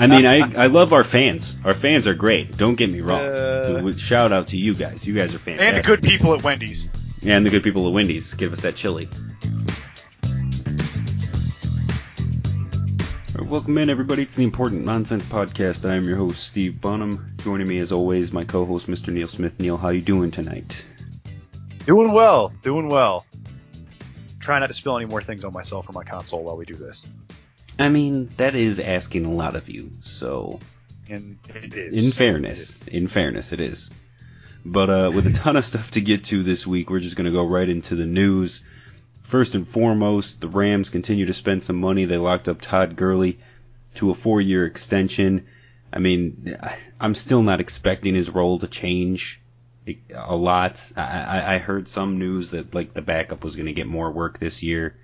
I mean, I I love our fans. Our fans are great. Don't get me wrong. Uh, Shout out to you guys. You guys are fantastic. and the good people at Wendy's. And the good people at Wendy's. Give us that chili. Right, welcome in, everybody. It's the Important Nonsense Podcast. I am your host, Steve Bonham. Joining me, as always, my co-host, Mr. Neil Smith. Neil, how you doing tonight? Doing well, doing well. Try not to spill any more things on myself or my console while we do this. I mean, that is asking a lot of you. So, And it is. in fairness, in fairness, it is. But uh, with a ton of stuff to get to this week, we're just going to go right into the news. First and foremost, the Rams continue to spend some money. They locked up Todd Gurley to a four-year extension. I mean, I'm still not expecting his role to change a lot. I, I, I heard some news that like the backup was going to get more work this year,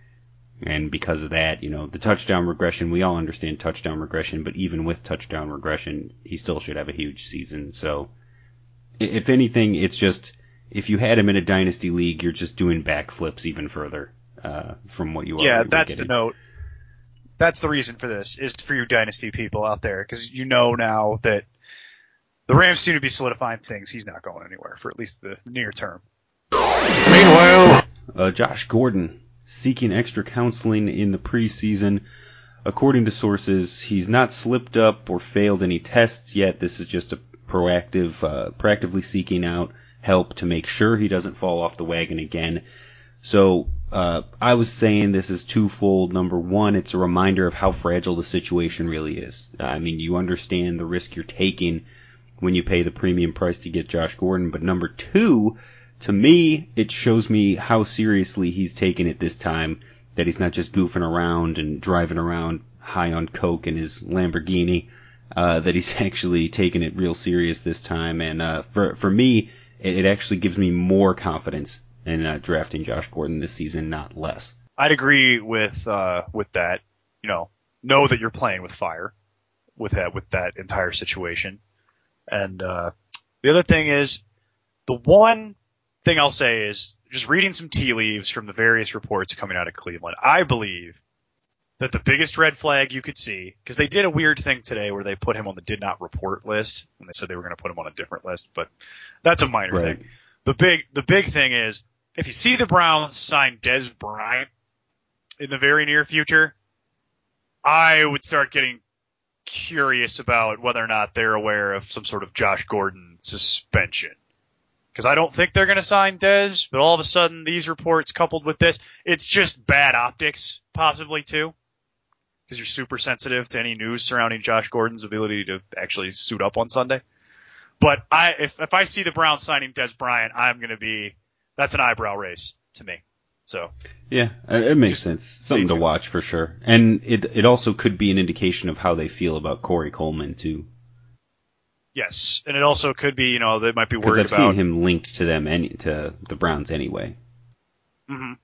and because of that, you know, the touchdown regression. We all understand touchdown regression, but even with touchdown regression, he still should have a huge season. So, if anything, it's just if you had him in a dynasty league, you're just doing backflips even further uh, from what you are. Yeah, already were that's the note. That's the reason for this is for you dynasty people out there because you know now that the Rams seem to be solidifying things. He's not going anywhere for at least the near term. Meanwhile, Uh, Josh Gordon seeking extra counseling in the preseason. According to sources, he's not slipped up or failed any tests yet. This is just a proactive, uh, proactively seeking out help to make sure he doesn't fall off the wagon again. So, uh, I was saying this is twofold. Number one, it's a reminder of how fragile the situation really is. I mean, you understand the risk you're taking when you pay the premium price to get Josh Gordon, but number two, to me, it shows me how seriously he's taken it this time. That he's not just goofing around and driving around high on coke in his Lamborghini. Uh, that he's actually taken it real serious this time. And uh, for for me, it, it actually gives me more confidence in uh, drafting Josh Gordon this season, not less. I'd agree with uh, with that. You know, know that you're playing with fire with that with that entire situation. And uh, the other thing is, the one thing I'll say is just reading some tea leaves from the various reports coming out of Cleveland. I believe that the biggest red flag you could see, because they did a weird thing today where they put him on the did not report list, and they said they were going to put him on a different list, but that's a minor Right. thing. The big the big thing is if you see the Browns sign Dez Bryant in the very near future, I would start getting curious about whether or not they're aware of some sort of Josh Gordon suspension. Because I don't think they're going to sign Dez, but all of a sudden these reports coupled with this, it's just bad optics, possibly too. Because you're super sensitive to any news surrounding Josh Gordon's ability to actually suit up on Sunday. But I, if if I see the Browns signing Dez Bryant, I'm going to be that's an eyebrow raise to me. So Yeah, it makes sense. Something to watch for sure. And it it also could be an indication of how they feel about Corey Coleman too, yes, and it also could be you know they might be worried I've about seen him linked to them any to the Browns anyway. hmm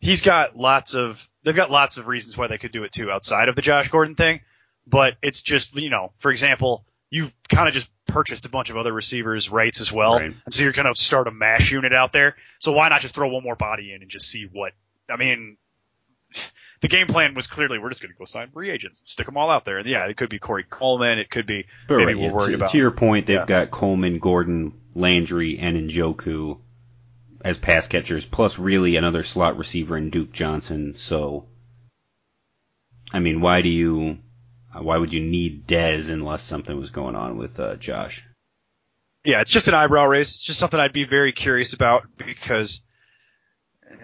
He's got lots of they've got lots of reasons why they could do it too outside of the Josh Gordon thing, but it's just you know for example you've kind of just purchased a bunch of other receivers rights as well, Right. and so you're gonna start a mash unit out there. So why not just throw one more body in and just see what I mean. The game plan was clearly we're just going to go sign free agents and stick them all out there. And yeah, it could be Corey Coleman. It could be But maybe right, we're yeah, worried to, about to your point, they've Yeah. got Coleman, Gordon, Landry, and Njoku as pass catchers, plus really another slot receiver in Duke Johnson. So, I mean, why do you, why would you need Dez unless something was going on with uh, Josh? yeah, it's just an eyebrow raise. It's just something I'd be very curious about because,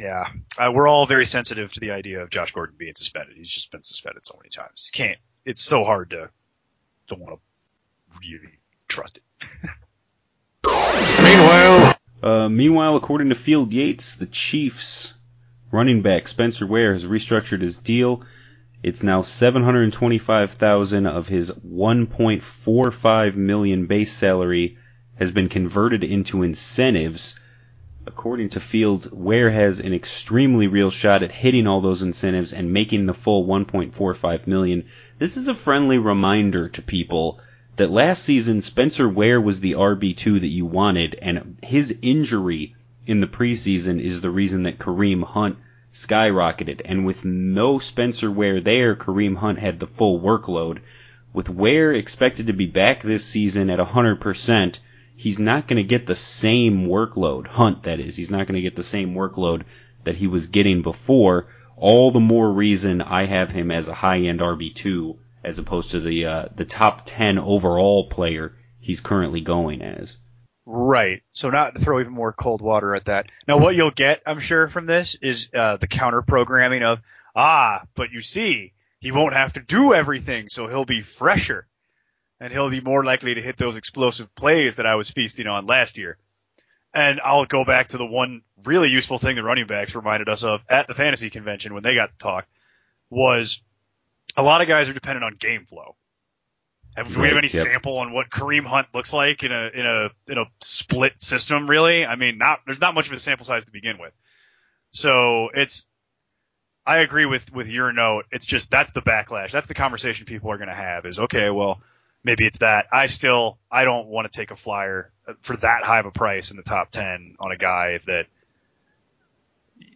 yeah, uh, we're all very sensitive to the idea of Josh Gordon being suspended. He's just been suspended so many times. You can't. It's so hard to to want to really trust it. meanwhile, Uh, meanwhile, according to Field Yates, the Chiefs running back Spencer Ware has restructured his deal. It's now 725,000 of his 1.45 million base salary has been converted into incentives. According to Field, Ware has an extremely real shot at hitting all those incentives and making the full 1.45 million. This is a friendly reminder to people that last season Spencer Ware was the RB2 that you wanted, and his injury in the preseason is the reason that Kareem Hunt skyrocketed. And with no Spencer Ware there, Kareem Hunt had the full workload, with Ware expected to be back this season at 100%, he's not going to get the same workload. Hunt, that is. He's not going to get the same workload that he was getting before. All the more reason I have him as a high end RB2 as opposed to the uh, the top 10 overall player he's currently going as. Right. So not to throw even more cold water at that. Now what you'll get, I'm sure, from this is uh, the counter programming of, ah, but you see, he won't have to do everything, so he'll be fresher. And he'll be more likely to hit those explosive plays that I was feasting on last year. And I'll go back to the one really useful thing the running backs reminded us of at the fantasy convention when they got to talk was a lot of guys are dependent on game flow. Have, do we have any yep. sample on what Kareem Hunt looks like in a in a in a split system? Really, I mean, not there's not much of a sample size to begin with. So it's, I agree with with your note. It's just that's the backlash. That's the conversation people are going to have. Is okay, well, maybe it's that. I still I don't want to take a flyer uh, for that high of a price in the top ten on a guy that.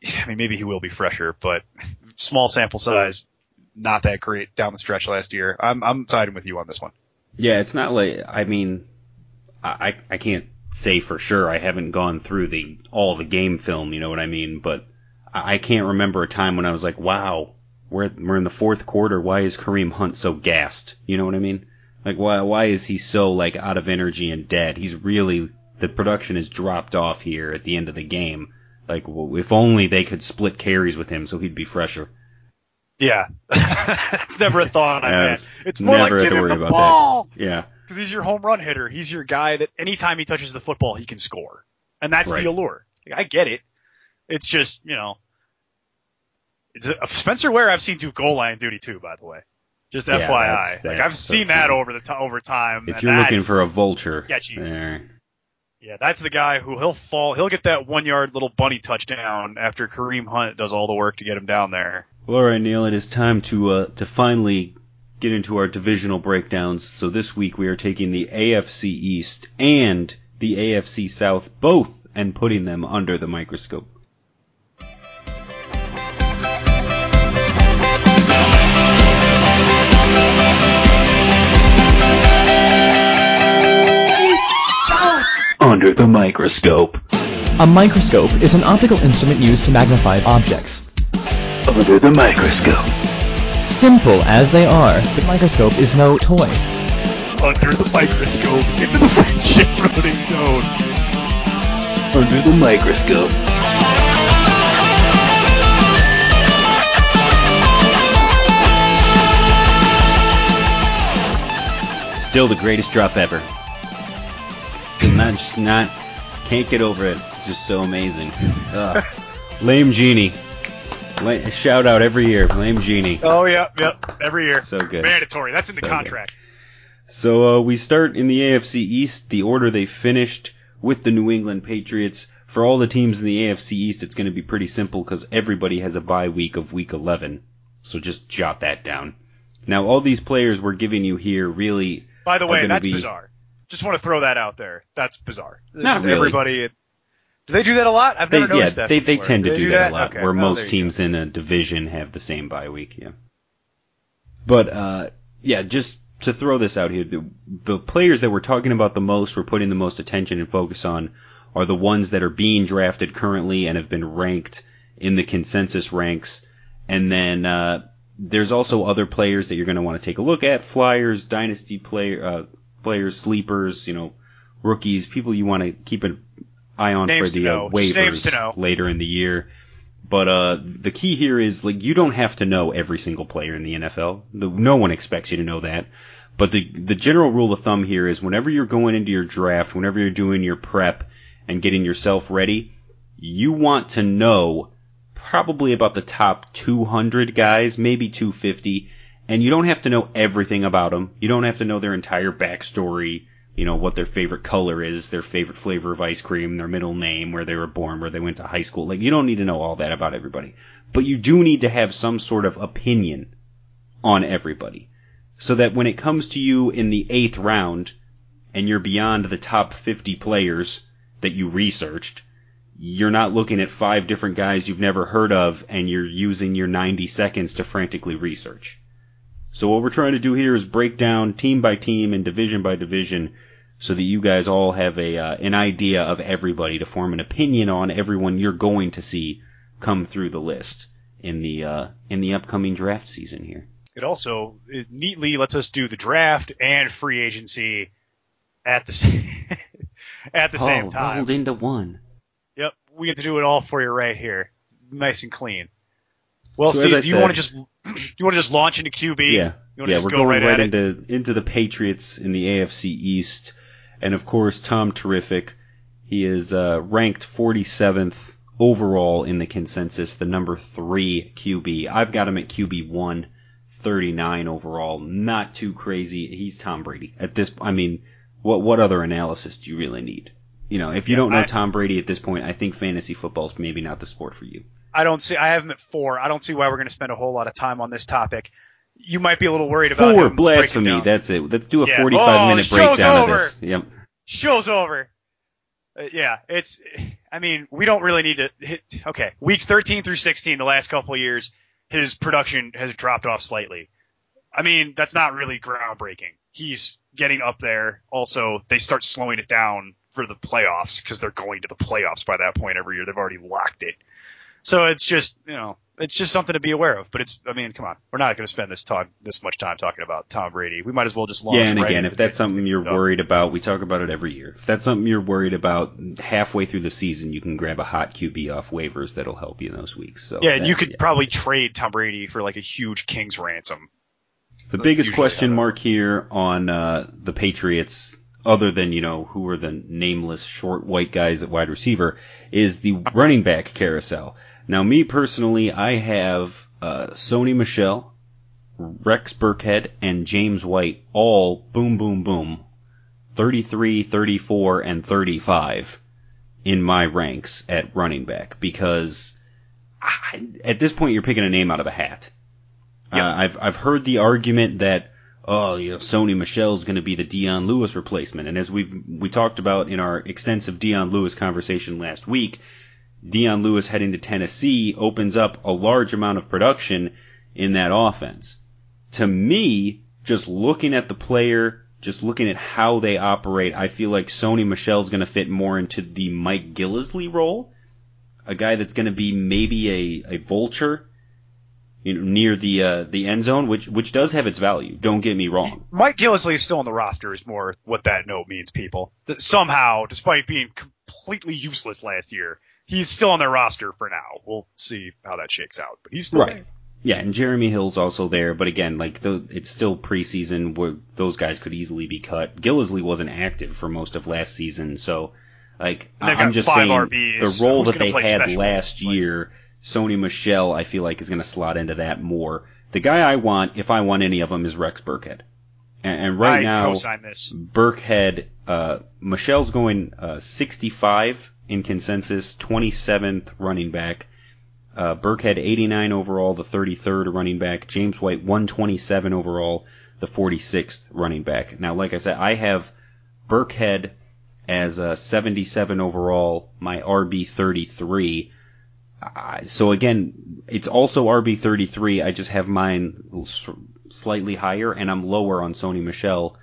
I mean, maybe he will be fresher, but small sample size not that great down the stretch last year. I'm I'm siding with you on this one. Yeah, it's not like I mean, I I can't say for sure. I haven't gone through the all the game film. You know what I mean? But I, I can't remember a time when I was like, wow, we're we're in the fourth quarter. Why is Kareem Hunt so gassed? You know what I mean? Like why why is he so like out of energy and dead? He's really the production has dropped off here at the end of the game. Like well, if only they could split carries with him so he'd be fresher. Yeah, it's never a thought I Yeah, had. it's It's more like give him the about that. ball Yeah. because he's your home run hitter. He's your guy that anytime he touches the football, he can score, and that's Right. the allure. I get it. It's just you know, it's a, Spencer Ware. I've seen do goal line duty too, by the way. Just Yeah, FYI, that's- like I've so seen that over the t- over time. If you're looking for a vulture, sketchy. there. Yeah, that's the guy who he'll fall. He'll get that one yard little bunny touchdown after Kareem Hunt does all the work to get him down there. Well, all right, Neil. It is time to uh, to finally get into our divisional breakdowns. So this week we are taking the AFC East and the AFC South both and putting them under the microscope. Under the microscope. A microscope is an optical instrument used to magnify objects. Under the microscope. Simple as they are, the microscope is no toy. Under the microscope, into the friendship running zone. Under the microscope. Still the greatest drop ever. Not just not can't get over it. It's just so amazing. Lame Genie. La- shout out every year, Lame Genie. Oh yeah, yep. Every year, So good. mandatory. That's in the So good. contract. So uh, we start in the AFC East, the order they finished with the New England Patriots. For all the teams in the AFC East, it's going to be pretty simple because everybody has a bye week of Week 11. So just jot that down. Now, all these players we're giving you here really By the way, that's be- bizarre. Just want to throw that out there. That's bizarre. Not really. Everybody. Do they do that a lot? I've They, never yeah, noticed that. they, they tend to they do, that, a lot, Okay. where Oh, most you go. teams in a division have the same bye week. Yeah, but uh, yeah, just to throw this out here, the, the players that we're talking about the most, we're putting the most attention and focus on, are the ones that are being drafted currently and have been ranked in the consensus ranks, and then uh, there's also other players that you're going to want to take a look at: flyers, dynasty player, uh, players, sleepers, you know, rookies, people you want to keep an eye on Names for the uh, waivers later in the year. But uh, the key here is like you don't have to know every single player in the NFL. The, no one expects you to know that. But the the general rule of thumb here is whenever you're going into your draft, whenever you're doing your prep and getting yourself ready, you want to know probably about the top 200 guys, maybe 250, and you don't have to know everything about them. You don't have to know their entire backstory, you know, what their favorite color is, their favorite flavor of ice cream, their middle name, where they were born, where they went to high school. Like, you don't need to know all that about everybody. But you do need to have some sort of opinion on everybody. So that when it comes to you in the eighth round, and you're beyond the top 50 players that you researched, you're not looking at five different guys you've never heard of and you're using your 90 seconds to frantically research. So what we're trying to do here is break down team by team and division by division so that you guys all have a uh, an idea of everybody to form an opinion on everyone you're going to see come through the list in the uh, in the upcoming draft season here. It also it neatly lets us do the draft and free agency at the same at the same oh, time. rolled into one. Yep, we get to do it all for you right here, nice and clean. Well, So Steve, do you want to just you want to just launch into QB? Yeah, you yeah, just we're go going right, right, into into the Patriots in the AFC East, and of course Tom Terrific. He is uh, ranked 47th overall in the consensus, the number three QB. I've got him at QB one, 39 overall. Not too crazy. He's Tom Brady at this. I mean, what what other analysis do you really need? You know, if you Yeah, don't know I- Tom Brady at this point, I think fantasy football is maybe not the sport for you. I don't see. I have him at four. I don't see why we're going to spend a whole lot of time on this topic. You might be a little worried about Four blasphemy. That's it. Let's do a Yeah. 45 Oh, minute show's breakdown over. of this. Yep. Show's over. Uh, yeah, it's. I mean, we don't really need to hit. Okay, weeks 13 through 16, the last couple of years, his production has dropped off slightly. I mean, that's not really groundbreaking. He's getting up there. Also, they start slowing it down for the playoffs because they're going to the playoffs by that point every year. They've already locked it. So it's just, you know, it's just something to be aware of. But it's, I mean, come on, we're not going to spend this time, this much time talking about Tom Brady. We might as well just launch. Yeah, and right again, if that's something you're stuff. worried about, we talk about it every year. If that's something you're worried about, halfway through the season, you can grab a hot QB off waivers that'll help you in those weeks. So Yeah, and that- you could yeah. probably trade Tom Brady for like a huge King's ransom. The that's biggest question mark here on uh, the Patriots, other than you know who are the nameless short white guys at wide receiver, is the running back carousel. Now, me personally, I have uh, Sony Michel, Rex Burkhead, and James White all boom, boom, boom, 33, 34, and 35 in my ranks at running back because I, at this point you're picking a name out of a hat. Yep. Uh, I've I've heard the argument that oh you know Sony Michel's going to be the Dion Lewis replacement, and as we've we talked about in our extensive Dion Lewis conversation last week, Dion Lewis heading to Tennessee opens up a large amount of production in that offense. To me, just looking at the player, just looking at how they operate, I feel like Sony Michel's going to fit more into the Mike Gillislee role, a guy that's going to be maybe a, a vulture, you know, near the uh, the end zone, which which does have its value. Don't get me wrong. Mike Gillislee is still on the roster is more what that note means, people. Somehow, despite being completely useless last year, he's still on their roster for now. We'll see how that shakes out, but he's still Right. Yeah, and Jeremy Hill's also there, but again, like the, it's still preseason where those guys could easily be cut. Gillislee wasn't active for most of last season, so like I'm just saying RBs. the role that they had special last? Year, Sony Michel, I feel like is going to slot into that more. The guy I want, if I want any of them, is Rex Burkhead, and, and right I now co-sign this. Burkhead, uh, Michel's going uh, 65 in consensus, 27th running back. Uh, Burkhead 89 overall, the 33rd running back. James White 127 overall, the 46th running back. Now, like I said, I have Burkhead as a 77 overall, my RB 33. Uh, so again, it's also RB 33. I just have mine slightly higher, and I'm lower on Sony Michel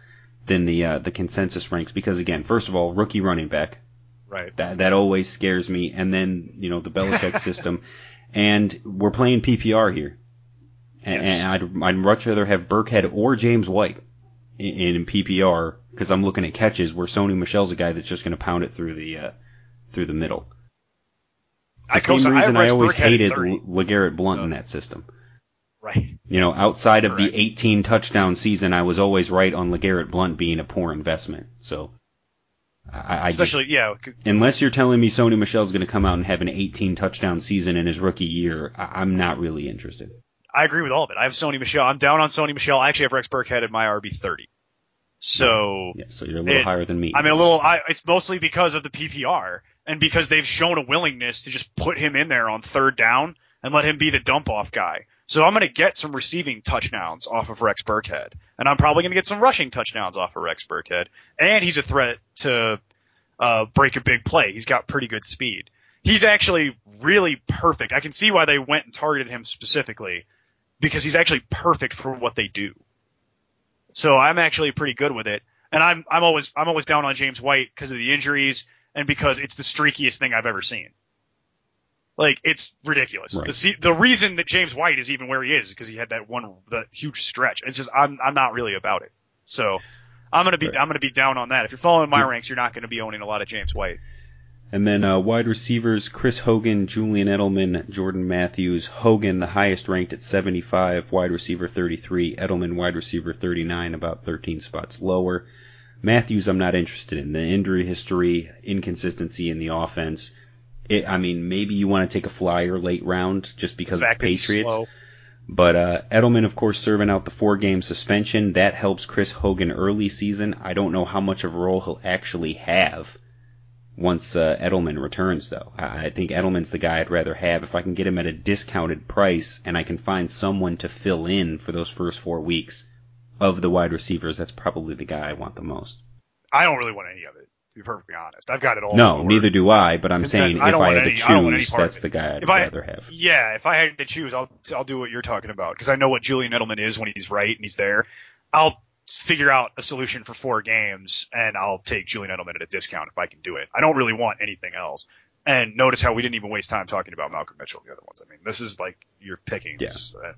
than the uh, the consensus ranks because again, first of all, rookie running back Right. that that always scares me, and then you know the Belichick system, and we're playing PPR here, and, Yes. and I'd I'd much rather have Burkhead or James White in, in PPR because I'm looking at catches where Sony Michel's a guy that's just going to pound it through the uh, through the middle. The I same co-sign- I reason I, always Burkhead hated LeGarrette Blunt in Uh, that system. Right. You know, outside of Correct. the 18 touchdown season, I was always right on LeGarrette Blunt being a poor investment. So, I, Especially, yeah. unless you're telling me Sony Michel's going to come out and have an 18 touchdown season in his rookie year, I, I'm not really interested. I agree with all of it. I have Sony Michel. I'm down on Sony Michel. I actually have Rex Burkhead at my RB 30. So Yeah, so you're a little It- higher than me. I mean, a little. I, it's mostly because of the PPR and because they've shown a willingness to just put him in there on third down and let him be the dump off guy. So I'm going to get some receiving touchdowns off of Rex Burkhead, and I'm probably going to get some rushing touchdowns off of Rex Burkhead. And he's a threat to uh, break a big play. He's got pretty good speed. He's actually really perfect. I can see why they went and targeted him specifically because he's actually perfect for what they do. So I'm actually pretty good with it. And I'm I'm always I'm always down on James White because of the injuries and because it's the streakiest thing I've ever seen. Like it's ridiculous. Right. The the reason that James White is even where he is is because he had that one that huge stretch. It's just I'm I'm not really about it. So I'm gonna be Right. I'm gonna be down on that. If you're following my ranks, you're not gonna be owning a lot of James White. And then uh, wide receivers: Chris Hogan, Julian Edelman, Jordan Matthews. Hogan, the highest ranked at 75, wide receiver 33. Edelman, wide receiver 39, about 13 spots lower. Matthews, I'm not interested in. The injury history, inconsistency in the offense. It, I mean, maybe you want to take a flyer late round just because The it's fact that he's Patriots. slow. But uh, Edelman, of course, serving out the four game suspension. That helps Chris Hogan early season. I don't know how much of a role he'll actually have once uh, Edelman returns, though. I I think Edelman's the guy I'd rather have. If I can get him at a discounted price and I can find someone to fill in for those first four weeks of the wide receivers, that's probably the guy I want the most. I don't really want any of it, to be perfectly honest. I've got it all. No, neither do I, but I'm Consent- saying if I I, had any- to I don't want any choose, that's the guy I'd If I- rather have. Yeah, if I had to choose, I'll I'll do what you're talking about because I know what Julian Edelman is when he's right and he's there. I'll figure out a solution for four games and I'll take Julian Edelman at a discount if I can do it. I don't really want anything else. And notice how we didn't even waste time talking about Malcolm Mitchell and the other ones. I mean, this is like your pickings. Uh,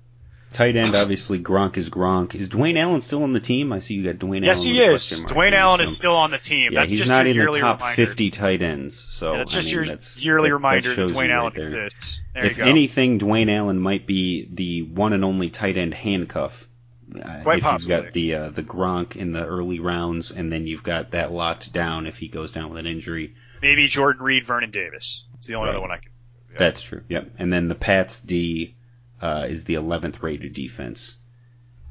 Tight end, obviously, Gronk is Gronk. Is Dwayne Allen still on the team? I see you got Dwayne yes, Allen. Yes, he is. Dwayne Allen is still on the team. Yeah, that's he's just not your in the top reminder. 50 tight ends. So Yeah, that's I just mean, your that's, yearly that- that reminder that, you Dwayne right Allen there. exists. There if you go. anything, Dwayne Allen might be the one and only tight end handcuff. Uh, Quite if possibly. you've got the uh, the Gronk in the early rounds, and then you've got that locked down if he goes down with an injury. Maybe Jordan Reed, Vernon Davis. It's the only Right. other one I can. Yeah. That's true. Yep. And then the Pats D uh, is the 11th rated defense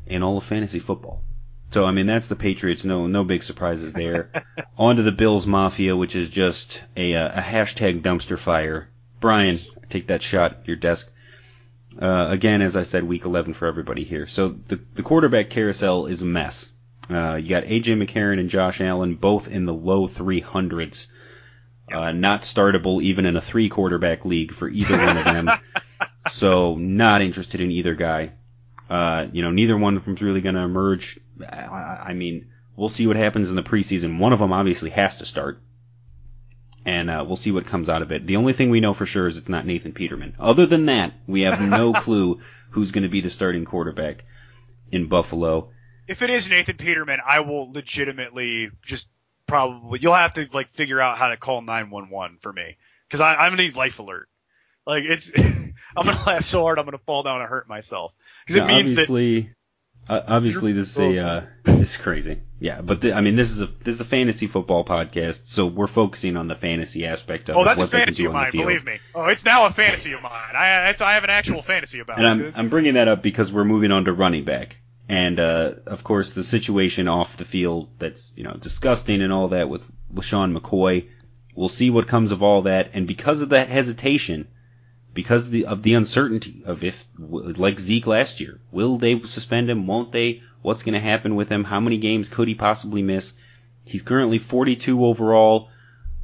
in all of fantasy football. So I mean that's the Patriots. No no big surprises there. On to the Bills Mafia, which is just a, uh, a hashtag dumpster fire. Brian, take that shot at your desk. Uh, again, as I said, week 11 for everybody here. So the the quarterback carousel is a mess. Uh, you got AJ McCarron and Josh Allen both in the low 300s. Uh, not startable even in a three quarterback league for either one of them. so not interested in either guy. Uh, you know, neither one of them's really going to emerge. I, I mean, we'll see what happens in the preseason. One of them obviously has to start, and uh, we'll see what comes out of it. The only thing we know for sure is it's not Nathan Peterman. Other than that, we have no clue who's going to be the starting quarterback in Buffalo. if it is Nathan Peterman, I will legitimately just probably you'll have to like figure out how to call 911 for me because I'm gonna need life alert. Like it's I'm gonna laugh so hard I'm gonna fall down and hurt myself because it means that obviously, uh, obviously this is a uh, it's crazy. Yeah, but the, I mean this is a this is a fantasy football podcast, so we're focusing on the fantasy aspect of oh it, that's a fantasy of mine. Believe me. Oh, it's now a fantasy of mine. I it's, I have an actual fantasy about And it. I'm I'm bringing that up because we're moving on to running back, and uh, of course the situation off the field that's you know disgusting and all that with LeSean McCoy. We'll see what comes of all that, and because of that hesitation, because of the, of the uncertainty of if, like Zeke last year, will they suspend him? Won't they? What's going to happen with him? How many games could he possibly miss? He's currently 42 overall,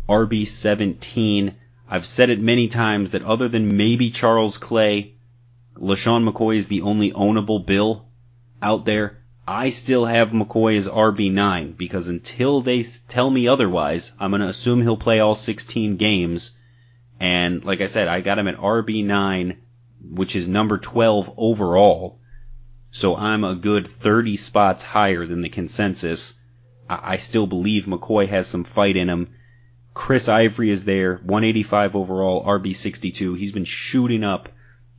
RB 17. I've said it many times that other than maybe Charles Clay, LeSean McCoy is the only ownable bill out there. I still have McCoy as RB9 because until they tell me otherwise, I'm going to assume he'll play all 16 games. And like I said, I got him at RB9, which is number 12 overall. So I'm a good 30 spots higher than the consensus. I, I still believe McCoy has some fight in him. Chris Ivory is there, 185 overall, RB62. He's been shooting up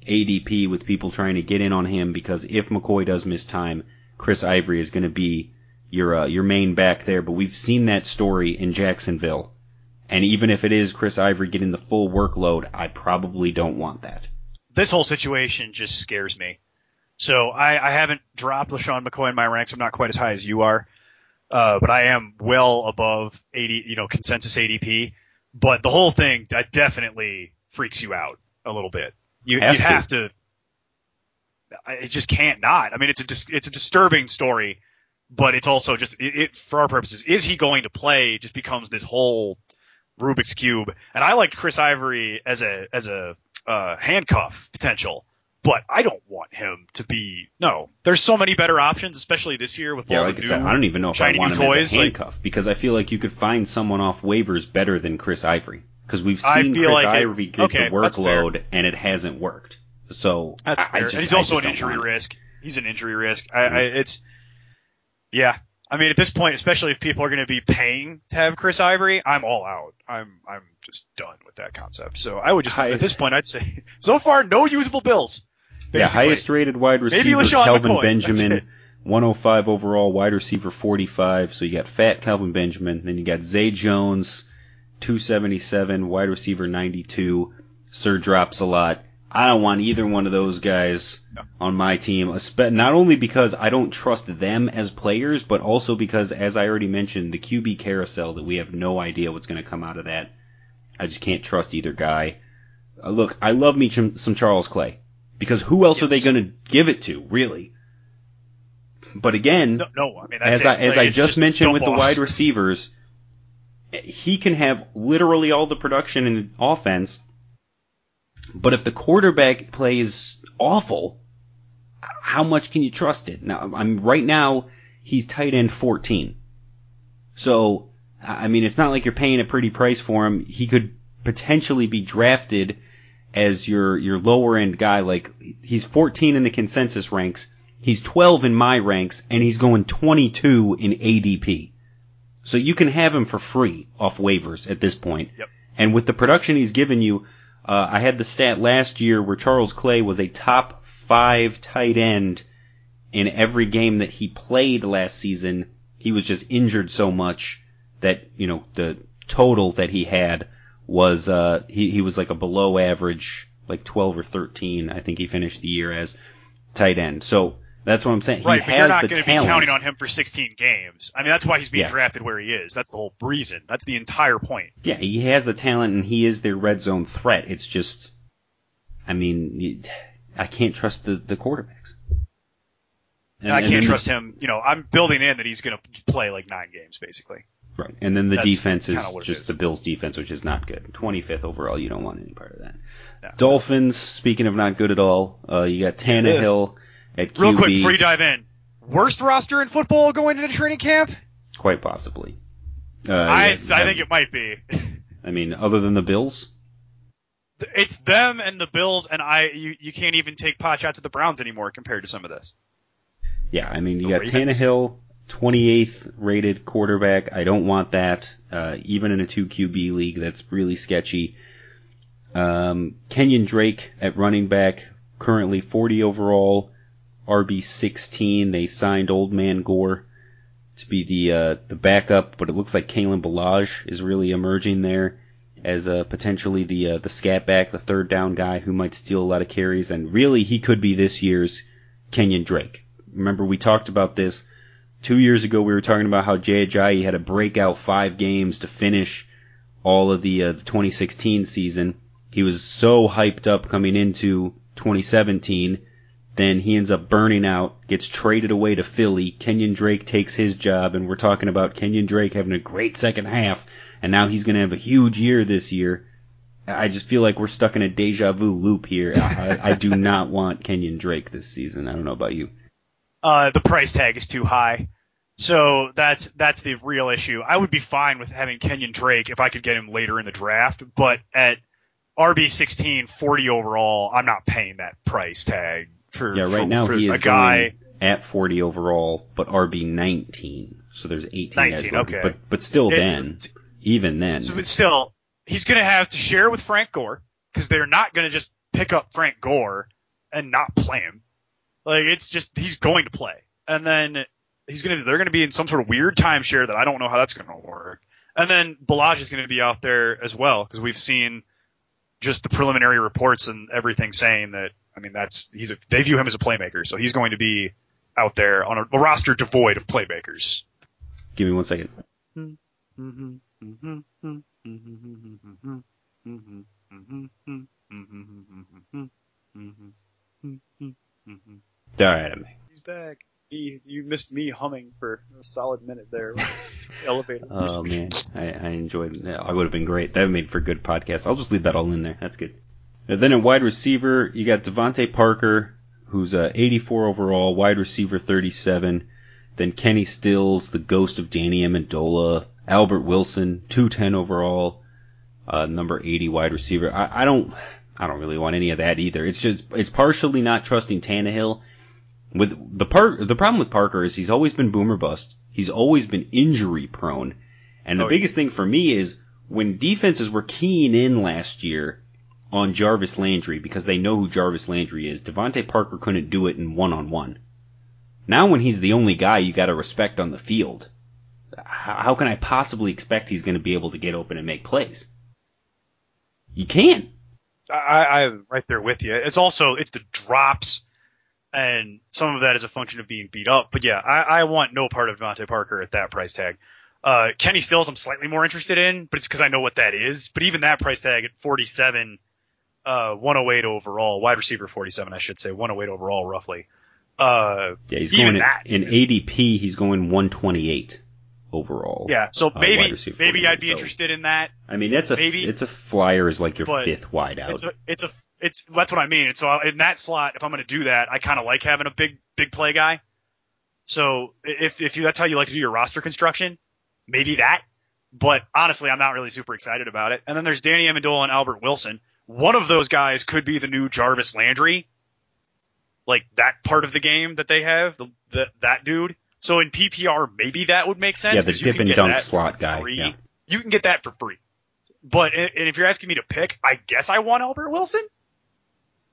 ADP with people trying to get in on him because if McCoy does miss time, Chris Ivory is going to be your uh, your main back there. But we've seen that story in Jacksonville, and even if it is Chris Ivory getting the full workload, I probably don't want that. this whole situation just scares me. So I, I haven't dropped LeSean McCoy in my ranks. I'm not quite as high as you are. Uh, but I am well above 80, you know, consensus ADP. But the whole thing that definitely freaks you out a little bit. You, Have you to. have to. I- It just can't not. I mean, it's a dis- it's a disturbing story, but it's also just it, it for our purposes. Is he going to play? Just becomes this whole Rubik's cube. And I liked Chris Ivory as a as a uh, handcuff potential but I don't want him to be. No, there's so many better options, especially this year with Yeah, all like the I new said, I don't even know if I want new him as toys. a like, handcuff because I feel like you could find someone off waivers better than Chris Ivory because we've seen Chris like it- Ivory get okay, the workload and it hasn't worked. So That's I, I fair. just, and he's also an injury risk. He's an injury risk. I, I, it's yeah. I mean, at this point, especially if people are going to be paying to have Chris Ivory, I'm all out. I'm I'm just done with that concept. So I would just Hi- at this point, I'd say so far no usable bills. Yeah, highest rated wide receiver Kelvin McCoy. Benjamin, it. 105 overall, wide receiver 45. So you got fat Kelvin Benjamin, then you got Zay Jones, 277, wide receiver 92. Sir drops a lot. I don't want either one of those guys on my team, not only because I don't trust them as players, but also because, as I already mentioned, the QB carousel that we have no idea what's going to come out of that. I just can't trust either guy. Uh, look, I love me some, some Charles Clay because who else are they going to give it to, really? But again, No, no, I mean as it. I as Like, I just mentioned with the wide receivers, he can have literally all the production in the offense, but if the quarterback play is awful, how much can you trust it? Now, I'm right now he's tight end 14, so I mean it's not like you're paying a pretty price for him. He could potentially be drafted as your your lower end guy. Like he's 14 in the consensus ranks. He's 12 in my ranks, and he's going 22 in ADP. So you can have him for free off waivers at this point. Yep. And with the production he's given you, uh, I had the stat last year where Charles Clay was a top five tight end in every game that he played last season. He was just injured so much that you know the total that he had was uh, he he was like a below average, like 12 or 13. I think he finished the year as tight end. So that's what I'm saying. He Right, but you're not going to be counting on him for 16 games. I mean, that's why he's being Yeah. drafted where he is. That's the whole reason. That's the entire point. Yeah, he has the talent and he is their red zone threat. It's just, I mean, I can't trust the, the quarterbacks. And, I can't then- trust him. You know, I'm building in that he's going to play like nine games, basically. Right. And then the That's defense is kinda what it just is. the Bills defense, which is not good. 25th overall, you don't want any part of that. No. Dolphins, speaking of not good at all, uh, you got Tannehill at QB. Real quick before you dive in, worst roster in football going into training camp? Quite possibly. Uh, I yeah, I think it might be. I mean, other than the Bills? It's them and the Bills, and I. You, you can't even take pot shots at the Browns anymore compared to some of this. Yeah, I mean, you The got Ravens. Tannehill, 28th rated quarterback. I don't want that. Uh, even in a 2 QB league, that's really sketchy. Um, Kenyan Drake at running back, currently 40 overall, RB 16. They signed Old Man Gore to be the uh, the backup, but it looks like Kalen Ballage is really emerging there as uh, potentially the uh, the scat back, the third down guy who might steal a lot of carries, and really he could be this year's Kenyan Drake. Remember we talked about this two years ago. We were talking about how Jay Ajayi had a breakout five games to finish all of the, uh, the 2016 season. He was so hyped up coming into 2017. Then he ends up burning out, gets traded away to Philly. Kenyan Drake takes his job, and we're talking about Kenyan Drake having a great second half, and now he's going to have a huge year this year. I just feel like we're stuck in a deja vu loop here. I, I do not want Kenyan Drake this season. I don't know about you. Uh, the price tag is too high. So that's that's the real issue. I would be fine with having Kenyan Drake if I could get him later in the draft, but at RB 16, 40 overall, I'm not paying that price tag for Yeah, right for, now for he a is guy. going at 40 overall, but RB 19. So there's 18 guys 19, going. okay. But but still, It- then even then, So, but still, he's going to have to share with Frank Gore because they're not going to just pick up Frank Gore and not play him. Like it's just he's going to play, and then he's going to they're going to be in some sort of weird timeshare that I don't know how that's going to work. And then Ballage is going to be out there as well because we've seen just the preliminary reports and everything saying that I mean that's he's a, they view him as a playmaker, so he's going to be out there on a, a roster devoid of playmakers. give me one second. All right, I'm. He's back. Me, you missed me humming for a solid minute there. Elevator. Oh man, I, I enjoyed. It. I would have been great. That made for a good podcast. I'll just leave that all in there. That's good. And then at wide receiver, you got DeVante Parker, who's uh, 84 overall, wide receiver 37. Then Kenny Stills, the ghost of Danny Amendola. Albert Wilson, 210 overall, uh, number 80 wide receiver. I, I don't, I don't really want any of that either. It's just, it's partially not trusting Tannehill. With the part, the problem with Parker is he's always been boomer bust. He's always been injury prone. And the Oh, biggest thing for me is when defenses were keying in last year on Jarvis Landry because they know who Jarvis Landry is, DeVante Parker couldn't do it in one on one. Now when he's the only guy you gotta respect on the field, how, how can I possibly expect he's gonna be able to get open and make plays? You can't. I, I'm right there with you. It's also it's the drops, and some of that is a function of being beat up. But yeah, I, I want no part of DeVante Parker at that price tag. Uh, Kenny Stills, I'm slightly more interested in, but it's because I know what that is. But even that price tag at 47, uh, 108 overall, wide receiver 47, I should say, 108 overall, roughly. Uh, Yeah, he's going in is- ADP. He's going 128 overall. yeah, so Uh, maybe receiver maybe I'd be so- interested in that. I mean, that's a Maybe. it's a flyer is like your fifth wide out. It's a, it's a, it's that's what I mean. And so I- in that slot, if I'm going to do that, I kind of like having a big, big play guy. So if if you that's how you like to do your roster construction, maybe that. But honestly, I'm not really super excited about it. And then there's Danny Amendola and Albert Wilson. One of those guys could be the new Jarvis Landry, like that part of the game that they have, the, the that dude. So in PPR, maybe that would make sense. Yeah, the dip can and get dunk slot guy, yeah. You can get that for free. But and if you're asking me to pick, I guess I want Albert Wilson.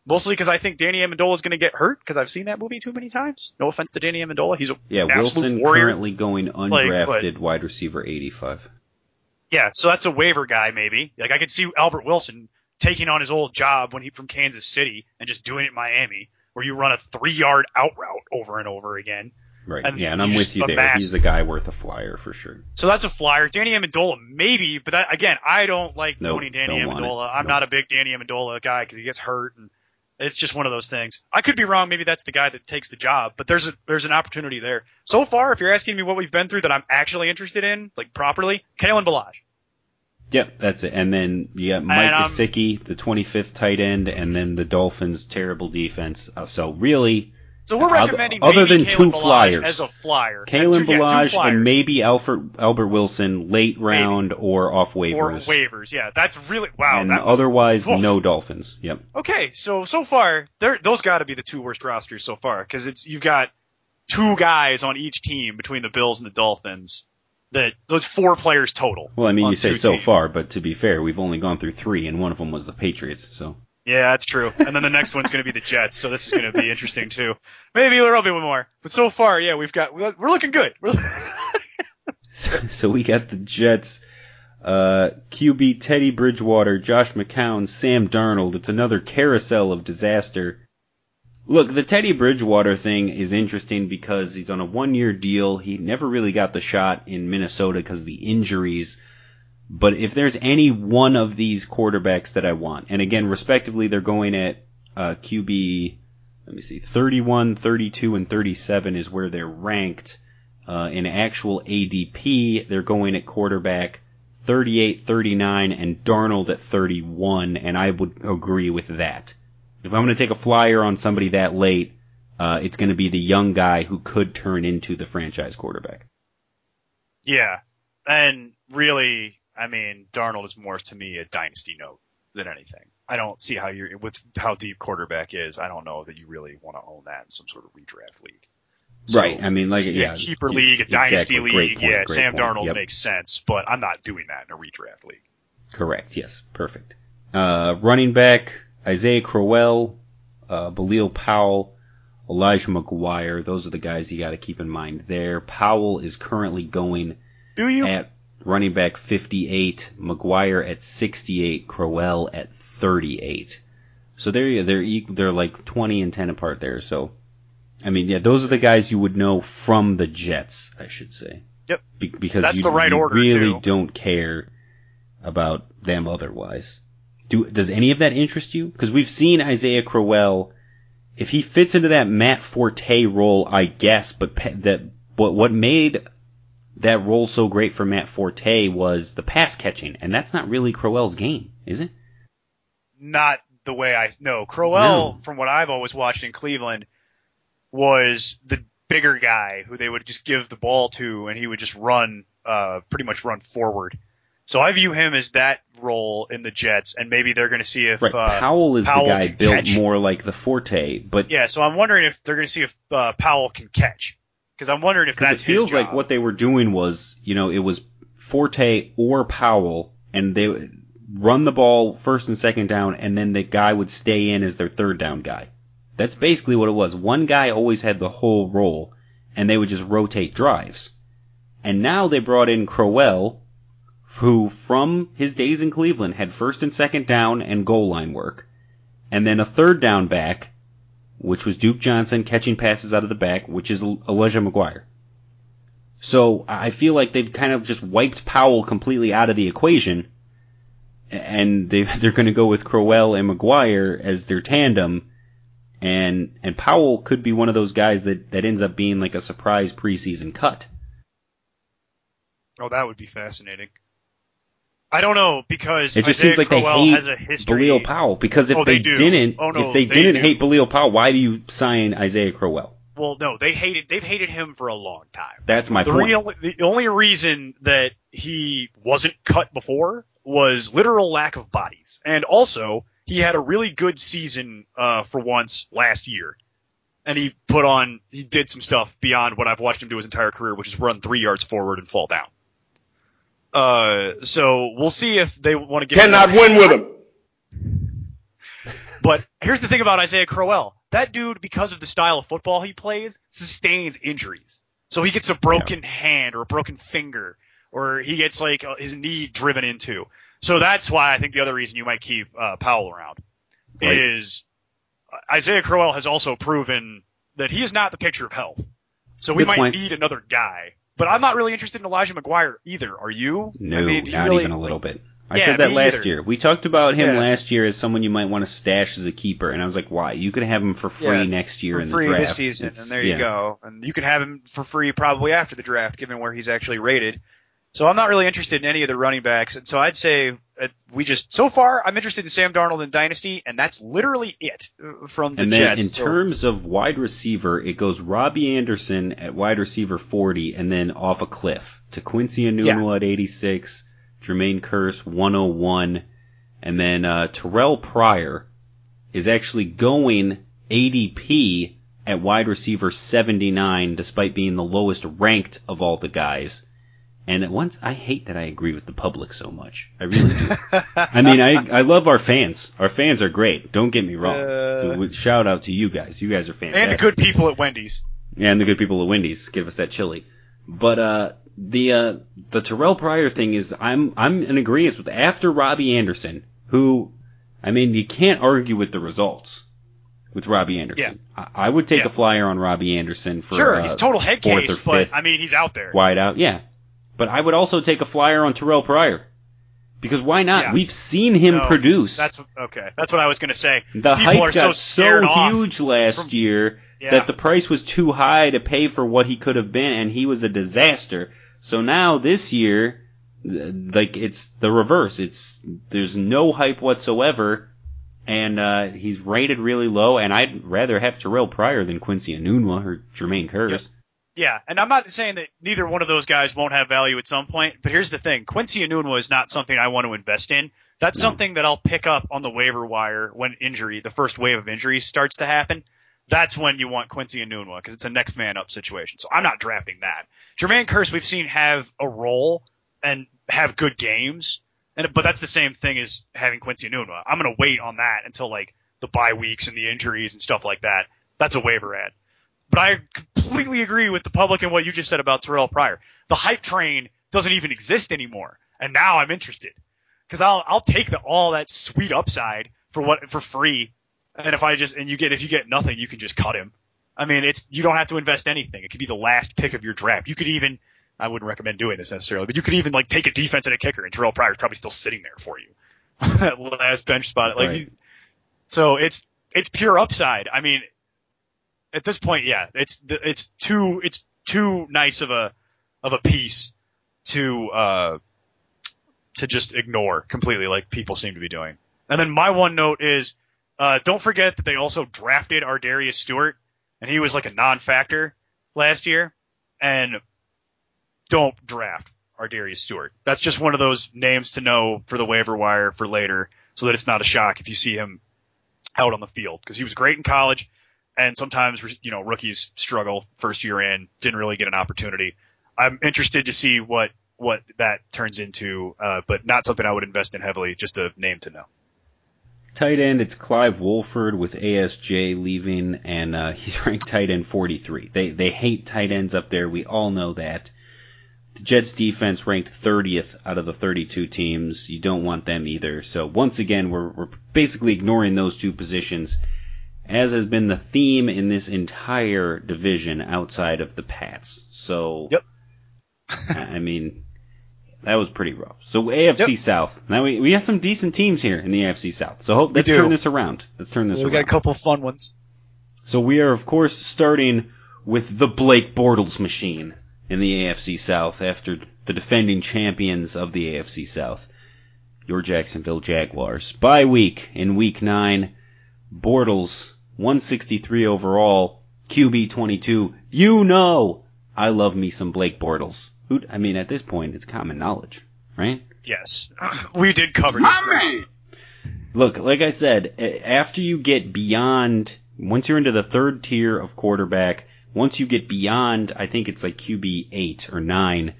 Mostly because I think Danny Amendola is going to get hurt because I've seen that movie too many times. No offense to Danny Amendola, he's a yeah, Wilson warrior. currently going undrafted wide receiver 85. Yeah, so that's a waiver guy maybe. Like I could see Albert Wilson taking on his old job when he from Kansas City and just doing it in Miami, where you run a three yard out route over and over again. Right. And yeah, and I'm with you there. He's a guy worth a flyer for sure. So that's a flyer. Danny Amendola maybe, but that again, I don't like Nope, owning Danny don't want it. Amendola. I'm Nope. not a big Danny Amendola guy because he gets hurt and it's just one of those things. I could be wrong. Maybe that's the guy that takes the job, but there's a, there's an opportunity there. So far, if you're asking me what we've been through that I'm actually interested in, like properly, Kalen Ballage. Yep, that's it. And then you got Mike um, Gesicki, the 25th tight end, and then the Dolphins' terrible defense. Uh, so really, So we're recommending other maybe than Kalen two flyers. as a flyer. Kalen yeah, Ballage flyers. and maybe Alfred, Albert Wilson late round or off or waivers. waivers. Yeah, that's really wow. and was- otherwise, no Dolphins. Yep. Okay, so so far, those got to be the two worst rosters so far because it's you've got two guys on each team between the Bills and the Dolphins. That those four players total. Well, I mean, you say so teams. far, but to be fair, we've only gone through three, and one of them was the Patriots. So Yeah, that's true. And then the next one's going to be the Jets, so this is going to be interesting too. Maybe there'll be one more, but so far, yeah, we've got we're looking good. We're, so we got the Jets, uh, QB Teddy Bridgewater, Josh McCown, Sam Darnold. It's another carousel of disaster. Look, the Teddy Bridgewater thing is interesting because he's on a one year deal. He never really got the shot in Minnesota because of the injuries. But if there's any one of these quarterbacks that I want, and again, respectively, they're going at uh, QB, let me see, 31, 32, and 37 is where they're ranked. Uh, in actual ADP, they're going at quarterback 38, 39, and Darnold at 31, and I would agree with that. If I'm going to take a flyer on somebody that late, uh, it's going to be the young guy who could turn into the franchise quarterback. yeah, and really, I mean, Darnold is more to me a dynasty note than anything. I don't see how you're with how deep quarterback is. I don't know that you really want to own that in some sort of redraft league. So, right. I mean, like, yeah. keeper league, a exactly. dynasty league. Point, yeah, Sam point. Darnold Yep. makes sense, but I'm not doing that in a redraft league. Correct. Yes. Perfect. Uh, running back Isaiah Crowell, uh, Bilal Powell, Elijah McGuire. Those are the guys you got to keep in mind there. Powell is currently going Do you? at running back 58, McGuire at 68, Crowell at 38. So they're they're they're like 20 and 10 apart there. So I mean, yeah, those are the guys you would know from the Jets, I should say. Yep. Be- because That's you, the right you order, really too. don't care about them otherwise. Do does any of that interest you? Because we've seen Isaiah Crowell. If he fits into that Matt Forte role, I guess, but pa- that what what made that role so great for Matt Forte was the pass catching, and that's not really Crowell's game, is it? not the way I know. Crowell, from what I've always watched in Cleveland, was the bigger guy who they would just give the ball to and he would just run, uh, pretty much run forward. So I view him as that role in the Jets, and maybe they're going to see if Right. uh, Powell is Powell the guy built catch. more like the Forte, but Yeah, so I'm wondering if they're going to see if uh, Powell can catch, because I'm wondering if it feels like what they were doing was, you know, it was Forte or Powell, and they would run the ball first and second down, and then the guy would stay in as their third down guy. That's basically what it was. One guy always had the whole role, and they would just rotate drives. And now they brought in Crowell, who from his days in Cleveland had first and second down and goal line work, and then a third down back, which was Duke Johnson catching passes out of the back, which is Elijah McGuire. So I feel like they've kind of just wiped Powell completely out of the equation, and they they're going to go with Crowell and McGuire as their tandem, and and Powell could be one of those guys that that ends up being like a surprise preseason cut. Oh, that would be fascinating. I don't know because It just Isaiah seems like Crowell they hate has a history. Bilal Powell because if Oh, they, they didn't, Oh, no, if they, they didn't do. hate Bilal Powell, why do you sign Isaiah Crowell? Well, no, they hated. They've hated him for a long time. That's my the point. real, the only reason that he wasn't cut before was literal lack of bodies, and also he had a really good season uh, for once last year, and he put on, he did some stuff beyond what I've watched him do his entire career, which is run three yards forward and fall down. Uh, so we'll see if they want to get Cannot win with him. But here's the thing about Isaiah Crowell. That dude, because of the style of football he plays, sustains injuries. So he gets a broken hand or a broken finger, or he gets like uh, his knee driven into. So that's why I think the other reason you might keep uh, Powell around Right. is uh, Isaiah Crowell has also proven that he is not the picture of health. So we Good might point. need another guy. But I'm not really interested in Elijah McGuire either. Are you? No, I mean, not really- even a little bit. I Yeah, said that last either. year. We talked about him Yeah. last year as someone you might want to stash as a keeper, and I was like, why? You could have him for free Yeah, next year for in the free draft. this season, It's- and there you go. And you can have him for free probably after the draft, given where he's actually rated. So I'm not really interested in any of the running backs, and so I'd say uh, we just so far I'm interested in Sam Darnold and Dynasty, and that's literally it uh, from the And then Jets. in So- terms of wide receiver, it goes Robby Anderson at wide receiver 40 and then off a cliff to Quincy Enunwa at 86, Jermaine Kearse 101, and then uh, Terrelle Pryor is actually going ADP at wide receiver 79 despite being the lowest ranked of all the guys. And at once, I hate that I agree with the public so much. I really do. I mean, I I love our fans. Our fans are great. Don't get me wrong. Uh, So, shout out to you guys. You guys are fantastic. and the good people at Wendy's. Yeah, and the good people at Wendy's give us that chili. But uh, the uh, the Terrelle Pryor thing is, I'm I'm in agreement with after Robby Anderson, who, I mean, you can't argue with the results with Robby Anderson. I, I would take Yeah. a flyer on Robby Anderson for Sure, uh, he's a total head case, but fifth I mean he's out there. wide out. Yeah, but I would also take a flyer on Terrelle Pryor because why not? Yeah. We've seen him No, produce. That's okay. That's what I was going to say. The people hype are so got so, scared huge last from- year Yeah. that the price was too high to pay for what he could have been, and he was a disaster. So now this year, like it's the reverse. It's there's no hype whatsoever, and uh, he's rated really low. And I'd rather have Terrelle Pryor than Quincy Enunwa or Jermaine Kearse. Yeah, and I'm not saying that neither one of those guys won't have value at some point, but here's the thing: Quincy Enunwa is not something I want to invest in. That's No. something that I'll pick up on the waiver wire when injury, the first wave of injuries starts to happen. That's when you want Quincy Enunwa because it's a next man up situation. So I'm not drafting that. Jermaine Kearse we've seen have a role and have good games, and but that's the same thing as having Quincy Enunwa. I'm gonna wait on that until like the bye weeks and the injuries and stuff like that. That's a waiver ad. But I completely agree with the public and what you just said about Terrelle Pryor. The hype train doesn't even exist anymore, and now I'm interested because I'll I'll take the, all that sweet upside for what for free, and if I just and you get if you get nothing, you can just cut him. I mean, it's you don't have to invest anything. It could be the last pick of your draft. You could even I wouldn't recommend doing this necessarily, but you could even like take a defense and a kicker, and Terrelle Pryor's probably still sitting there for you. that last bench spot, like Right. he's, so it's it's pure upside. I mean, at this point, yeah, it's it's too it's too nice of a of a piece to uh to just ignore completely, like people seem to be doing. And then my one note is Uh, don't forget that they also drafted Ardarius Stewart, and he was like a non-factor last year. And don't draft Ardarius Stewart. That's just one of those names to know for the waiver wire for later, so that it's not a shock if you see him out on the field because he was great in college, and sometimes you know rookies struggle first year in, didn't really get an opportunity. I'm interested to see what what that turns into, uh, but not something I would invest in heavily. Just a name to know. Tight end, it's Clive Walford with ASJ leaving, and uh, he's ranked tight end 43. They they hate tight ends up there. We all know that. The Jets defense ranked 30th out of the 32 teams. You don't want them either. So once again, we're, we're basically ignoring those two positions, as has been the theme in this entire division outside of the Pats. So, Yep. I mean, that was pretty rough. So AFC Yep. South. Now we we got some decent teams here in the AFC South. So hope, let's turn this around. Let's turn this around. we around. got a couple fun ones. So we are, of course, starting with the Blake Bortles machine in the AFC South after the defending champions of the AFC South, your Jacksonville Jaguars. Bye week in week nine, Bortles 163 overall, QB 22. You know, I love me some Blake Bortles. Who, I mean, at this point, it's common knowledge, right? Yes, we did cover this. ground. Look, like I said, after you get beyond, once you're into the third tier of quarterback, once you get beyond, I think it's like QB 8 or 9,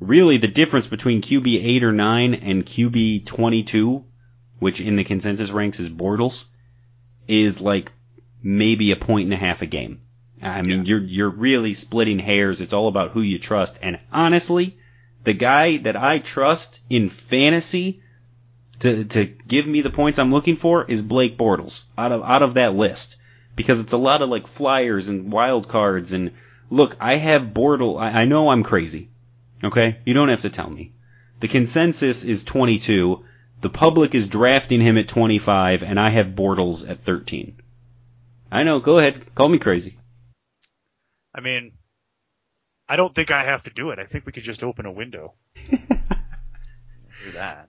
really the difference between QB 8 or 9 and QB 22, which in the consensus ranks is Bortles, is like maybe a point and a half a game. I mean, you're, you're really splitting hairs. It's all about who you trust. And honestly, the guy that I trust in fantasy to to give me the points I'm looking for is Blake Bortles out of out of that list because it's a lot of like flyers and wild cards and look I have Bortles I, I know I'm crazy okay you don't have to tell me the consensus is 22 the public is drafting him at 25 and I have Bortles at 13 I know go ahead call me crazy I mean, I don't think I have to do it. I think we could just open a window. do that.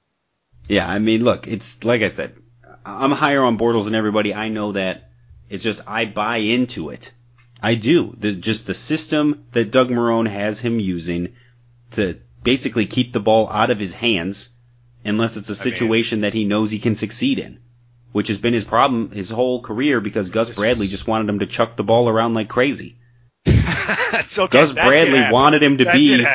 Yeah, I mean, look, it's like I said, I'm higher on Bortles than everybody. I know that. It's just I buy into it. I do. The, just the system that Doug Marrone has him using to basically keep the ball out of his hands, unless it's a I mean- situation that he knows he can succeed in, which has been his problem his whole career because Gus Bradley just wanted him to chuck the ball around like crazy. Okay. Gus That Bradley wanted him to that be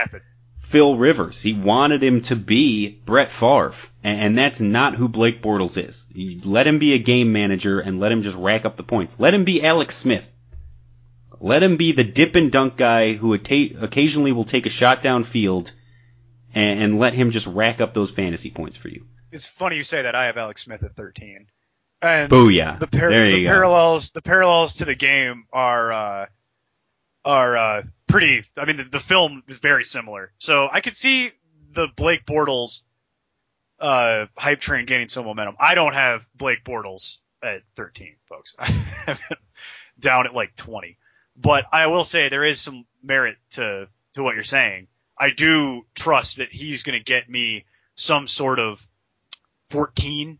Phil Rivers. He wanted him to be Brett Favre, and, that's not who Blake Bortles is. You let him be a game manager and let him just rack up the points. Let him be Alex Smith. Let him be the dip and dunk guy who occasionally will take a shot downfield, and, and let him just rack up those fantasy points for you. It's funny you say that. I have Alex Smith at 13. And Booyah! the, par- there you the parallels the parallels to the game are uh, are uh, pretty. I mean, the, the film is very similar. So I could see the Blake Bortles uh, hype train gaining some momentum. I don't have Blake Bortles at 13, folks. I have him down at like 20. But I will say there is some merit to to what you're saying. I do trust that he's going to get me some sort of 14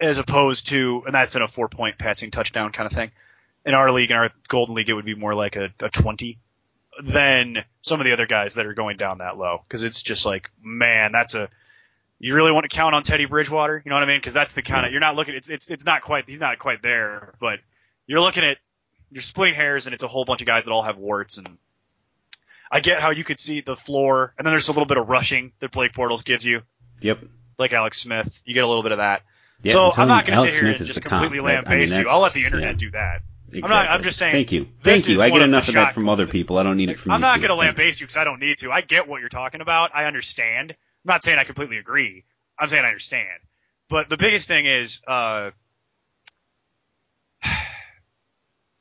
as opposed to, and that's in a four point passing touchdown kind of thing. In our league, in our golden league, it would be more like a, a 20 than some of the other guys that are going down that low. Cause it's just like, man, that's a, you really want to count on Teddy Bridgewater? You know what I mean? Cause that's the kind of, you're not looking, it's, it's, it's not quite, he's not quite there, but you're looking at, you're splitting hairs and it's a whole bunch of guys that all have warts and I get how you could see the floor and then there's a little bit of rushing that Blake Bortles gives you, Yep. like Alex Smith. You get a little bit of that. Yeah, so I'm I'm, not going to sit here Smith and just the comp. completely That- I mean, lambaste you. I'll let the internet yeah. do that. Exactly. not- I'm just saying, Thank you. Thank you. I get enough of that from other people. I don't need it from you. I'm you. not going to lambaste you because I don't need to. I get what you're talking about. I understand. I'm not saying I completely agree. I'm saying I understand. But the biggest thing is, uh,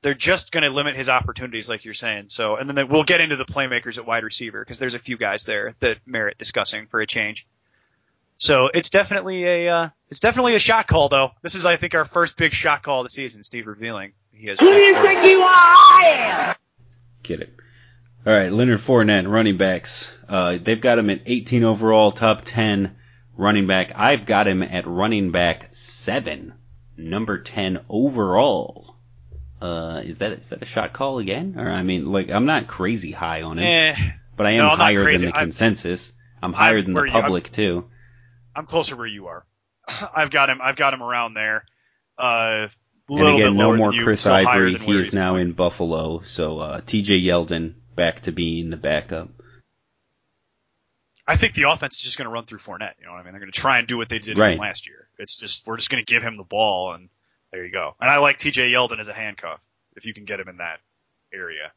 they're just going to limit his opportunities, like you're saying. So, and then they- we'll get into the playmakers at wide receiver because there's a few guys there that merit discussing for a change. So it's definitely a uh, it's definitely a shot call though. This is I think our first big shot call of the season. Steve revealing he has. Who do you think you are? I am. Get it. All right, Leonard Fournette, running backs. Uh, they've got him at 18 overall, top 10 running back. I've got him at running back seven number 10 overall. Uh, is that is that a shot call again? Or I mean, like I'm not crazy high on him, Eh, but I am no, higher than crazy. the I'm- consensus. I'm higher than the where you- public too. I'm closer where you are. I've got him. I've got him around there. Uh, And little again, bit no lower more you, Chris Ivory. He is now in Buffalo. So uh, T.J. Yeldon back to being the backup. I think the offense is just going to run through Fournette. You know what I mean? They're going to try and do what they did Right. last year. It's just we're just going to give him the ball, and there you go. And I like T.J. Yeldon as a handcuff if you can get him in that area.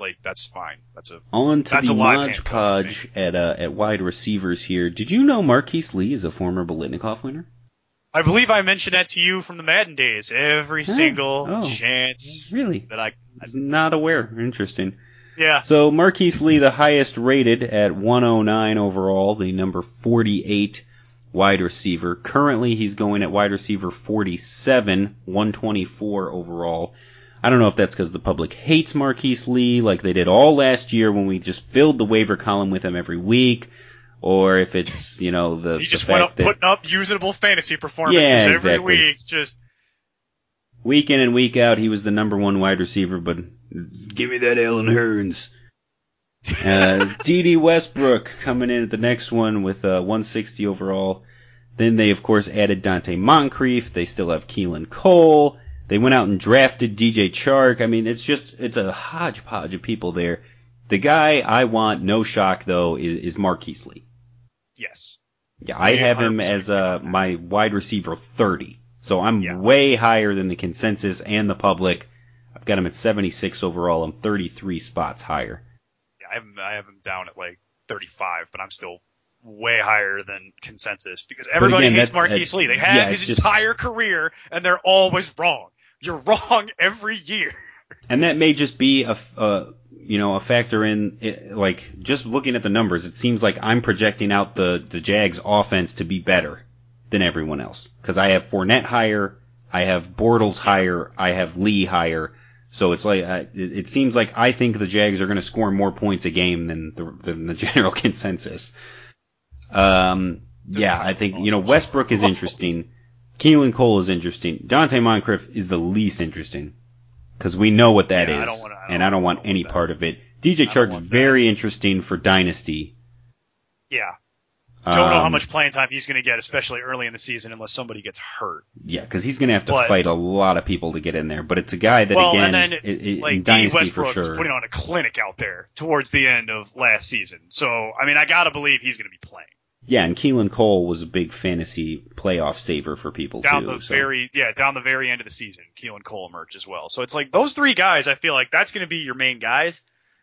Like that's fine. That's a On to That's the a live Mod handcuff, Podge at uh, at wide receivers here. Did you know Marquise Lee is a former Biletnikoff winner? I believe I mentioned that to you from the Madden days. Every Oh, single oh. chance Really? that I, I was not aware. Interesting. yeah, So Marquise Lee, the highest rated at 109 overall, the number 48 wide receiver. Currently, he's going at wide receiver 47, 124 overall. I don't know if that's because the public hates Marquise Lee, like they did all last year when we just filled the waiver column with him every week, or if it's you know the he the just fact went up that putting up usable fantasy performances Yeah, every exactly. week. Just week in and week out, he was the number one wide receiver, but give me that Allen Hurns. Uh, Dede Westbrook coming in at the next one with uh, 160 overall. Then they, of course, added Donte Moncrief. They still have Keelan Cole. They went out and drafted DJ Chark. I mean, it's just, it's a hodgepodge of people there. The guy I want, no shock though, is, is Marquise Lee. yes, Yeah, I have him as uh, my wide receiver 30. So I'm Yeah. way higher than the consensus and the public. I've got him at 76 overall. I'm 33 spots higher. yeah, I have him, I have him down at like 35, but I'm still way higher than consensus because everybody again, hates that's- Marquise uh, Lee. They have yeah, his just- entire career, and they're always wrong. You're wrong every year. And that may just be a, uh, you know, a factor in, it, like, just looking at the numbers, it seems like I'm projecting out the, the Jags offense to be better than everyone else. Cause I have Fournette higher, I have Bortles higher, I have Lee higher. So it's like, uh, it, it seems like I think the Jags are going to score more points a game than the, than the general consensus. Um, yeah, I think, you know, Westbrook is interesting. Keelan Cole is interesting. Donte Moncrief is the least interesting because we know what that is, Yeah, I don't wanna- I and I don't want I don't any that. part of it. DJ Chark's that. very interesting for Dynasty. Yeah, don't know how Um, much playing time he's going to get, especially early in the season, unless somebody gets hurt. Yeah, because he's going to have to But- fight a lot of people to get in there. But it's a guy that well, again, and then i- i- in like. Dynasty Westbrook for sure. putting on a clinic out there towards the end of last season. So I mean, I gotta believe he's going to be playing Yeah, and Keelan Cole was a big fantasy playoff saver for people down too. the so. very yeah down the very end of the season. Keelan Cole emerged as well. So it's like those three guys. I feel like that's going to be your main guys,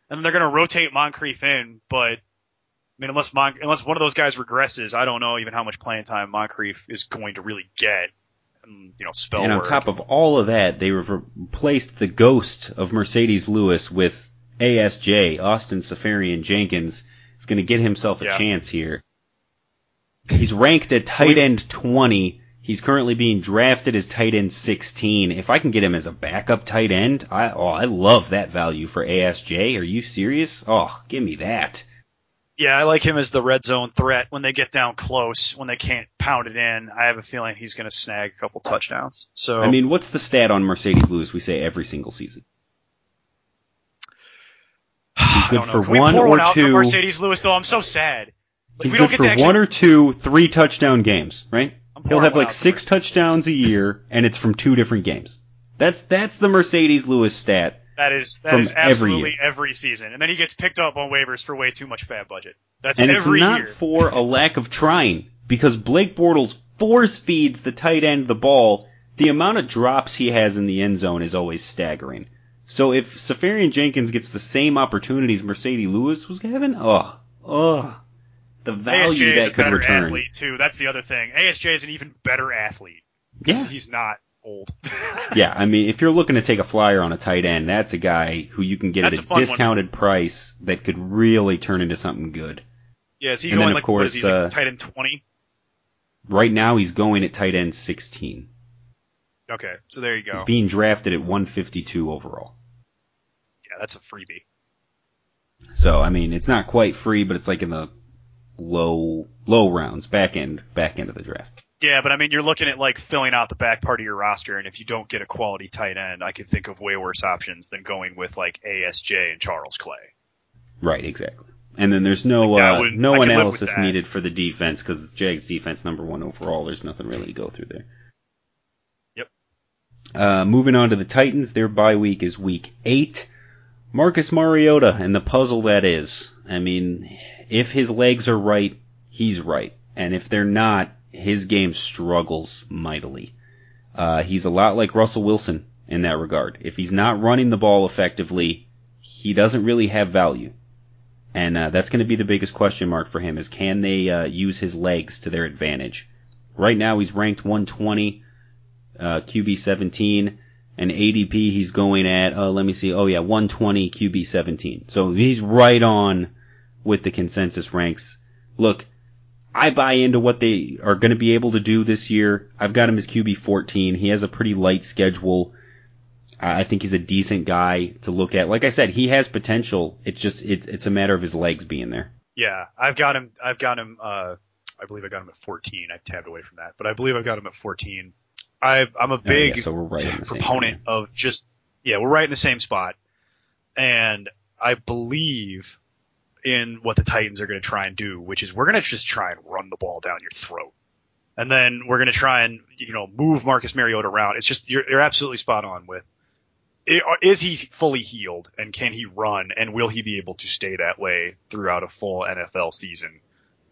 and then they're going to rotate Moncrief in. But I mean, unless Mon- unless one of those guys regresses, I don't know even how much playing time Moncrief is going to really get. And, you know, spell and on top of all of that, they re- replaced the ghost of Marcedes Lewis with ASJ, Austin Seferian-Jenkins. Is going to get himself a Yeah. chance here. He's ranked at tight end 20. He's currently being drafted as tight end 16. If I can get him as a backup tight end, I oh, I love that value for ASJ. Are you serious? Oh, give me that. Yeah, I like him as the red zone threat when they get down close, when they can't pound it in. I have a feeling he's going to snag a couple touchdowns. So I mean, what's the stat on Marcedes Lewis? We say every single season. I good for Can one or two. Marcedes Lewis though? I'm so sad. Like, He's we don't good get to for actually. one or two, three touchdown games, right? He'll have like six touchdowns a year, and it's from two different games. That's that's the Marcedes Lewis stat. That is that from is every absolutely year. every season, and then he gets picked up on waivers for way too much FAAB budget. That's And it's not year. for a lack of trying, because Blake Bortles force feeds the tight end the ball. The amount of drops he has in the end zone is always staggering. So if Seferian-Jenkins gets the same opportunities Marcedes Lewis was having, oh, oh, the value ASJ that a could better return. athlete too. That's the other thing. ASJ is an even better athlete. Yeah. he's not old. Yeah, I mean, if you're looking to take a flyer on a tight end, that's a guy who you can get That's at a a fun one. discounted price that could really turn into something good. yeah, is he And then, going of like course, he like uh, tight end twenty? Right now, he's going at tight end 16. Okay, so there you go. He's being drafted at 152 overall. Yeah, that's a freebie. So, I mean, it's not quite free, but it's like in the low low rounds, back end back end of the draft. Yeah, but I mean, you're looking at like filling out the back part of your roster, and if you don't get a quality tight end, I could think of way worse options than going with like ASJ and Charles Clay. Right, exactly. And then there's no Like, uh, would- no I could live with analysis needed for the defense because Jags defense number one overall. There's nothing really to go through there. Yep. Uh, moving on to the Titans, their bye week is week eight. Marcus Mariota and the puzzle that is. I mean, if his legs are right, he's right, and if they're not, his game struggles mightily. Uh, he's a lot like Russell Wilson in that regard. If he's not running the ball effectively, he doesn't really have value. And uh, that's going to be the biggest question mark for him is can they uh, use his legs to their advantage? Right now he's ranked 120, uh, QB 17, and ADP he's going at, uh, let me see, oh yeah, 120 QB 17. So he's right on with the consensus ranks. Look, I buy into what they are going to be able to do this year. I've got him as QB 14. He has a pretty light schedule. I I think he's a decent guy to look at. Like I said, he has potential. It's just it's it's a matter of his legs being there. Yeah, I've got him. I've got him. Uh, I believe I got him at 14. I've tabbed away from that, but I believe I've got him at 14. I, I'm a big Oh, yeah, so right in the same proponent of just yeah, we're right in the same spot, and I believe in what the Titans are going to try and do, which is we're going to just try and run the ball down your throat, and then we're going to try and you know move Marcus Mariota around. It's just you're, you're absolutely spot on with. Uh, is he fully healed and can he run and will he be able to stay that way throughout a full NFL season?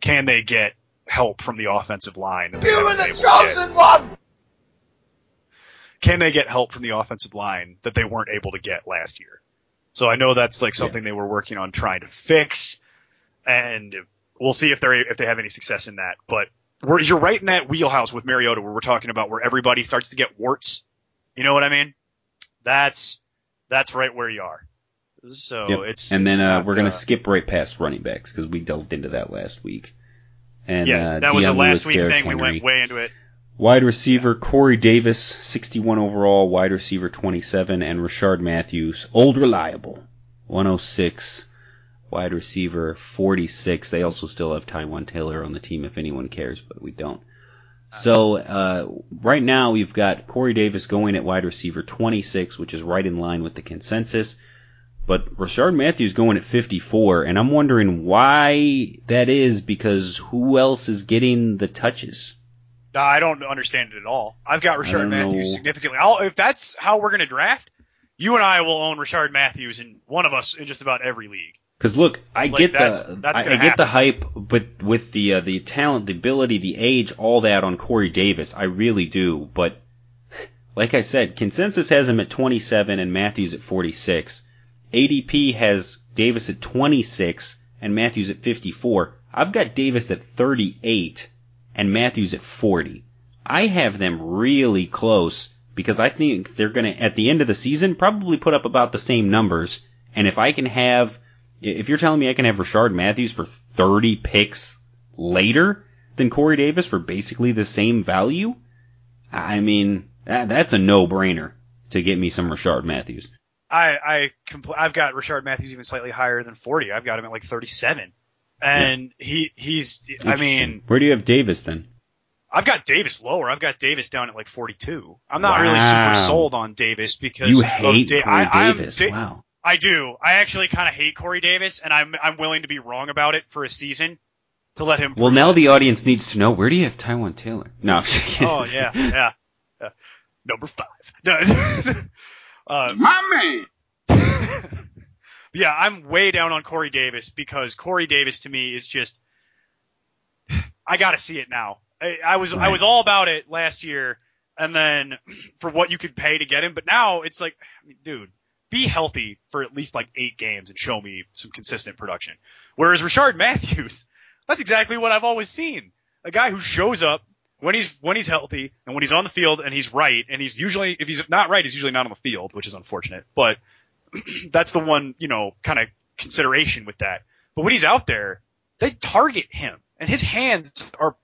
Can they get help from the offensive line? that You haven't the been able to get? chosen one! can they get help from the offensive line that they weren't able to get last year? So I know that's like something they were working on trying to fix, and we'll see if they're if they have any success in that. But we're, you're right in that wheelhouse with Mariota where we're talking about where everybody starts to get warts. You know what I mean? That's that's right where you are. So Yep. it's and it's then uh, not, we're gonna uh, skip right past running backs because we delved into that last week. And yeah uh, that was a last Lewis, week Derrick thing. We went way into it. Wide receiver Corey Davis, 61 overall, wide receiver 27, and Rishard Matthews, old reliable, 106, wide receiver 46. They also still have Taywan Taylor on the team if anyone cares, but we don't. So uh, right now we've got Corey Davis going at wide receiver 26, which is right in line with the consensus. But Rishard Matthews going at 54, and I'm wondering why that is because who else is getting the touches? No, I don't understand it at all. I've got Rishard Matthews know. significantly. I'll, if that's how we're going to draft, you and I will own Rishard Matthews in one of us in just about every league. Because look, I Like, get that's- the that's I, I get the hype, but with the uh, the talent, the ability, the age, all that on Corey Davis, I really do. But like I said, consensus has him at 27 and Matthews at 46. ADP has Davis at 26 and Matthews at 54. I've got Davis at 38 and Matthews at 40. I have them really close because I think they're going to, at the end of the season, probably put up about the same numbers. And if I can have, if you're telling me I can have Rishard Matthews for 30 picks later than Corey Davis for basically the same value, I mean, that, that's a no-brainer to get me some Rishard Matthews. I, I compl- I've got Rishard Matthews even slightly higher than 40. I've got him at like 37. And he, he's, I mean, where do you have Davis then? I've got Davis lower. I've got Davis down at like 42. I'm not really super sold on Davis because You of hate Da- Corey I, Davis. Da- wow. I do. I actually kind of hate Corey Davis, and I'm I'm willing to be wrong about it for a season to let him. Well, now that the to audience needs to know where do you have Taywan Taylor? No, I'm just kidding. Oh yeah, yeah. yeah. Number five. No. uh, My man! yeah, I'm way down on Corey Davis because Corey Davis to me is just. I got to see it now. I, I was I was all about it last year, and then for what you could pay to get him, but now it's like, I mean, dude, be healthy for at least like eight games and show me some consistent production. Whereas Rishard Matthews, that's exactly what I've always seen. A guy who shows up when he's when he's healthy and when he's on the field and he's right, and he's usually if he's not right, he's usually not on the field, which is unfortunate. But that's the one, you know, kind of consideration with that. But when he's out there, they target him, and his hands are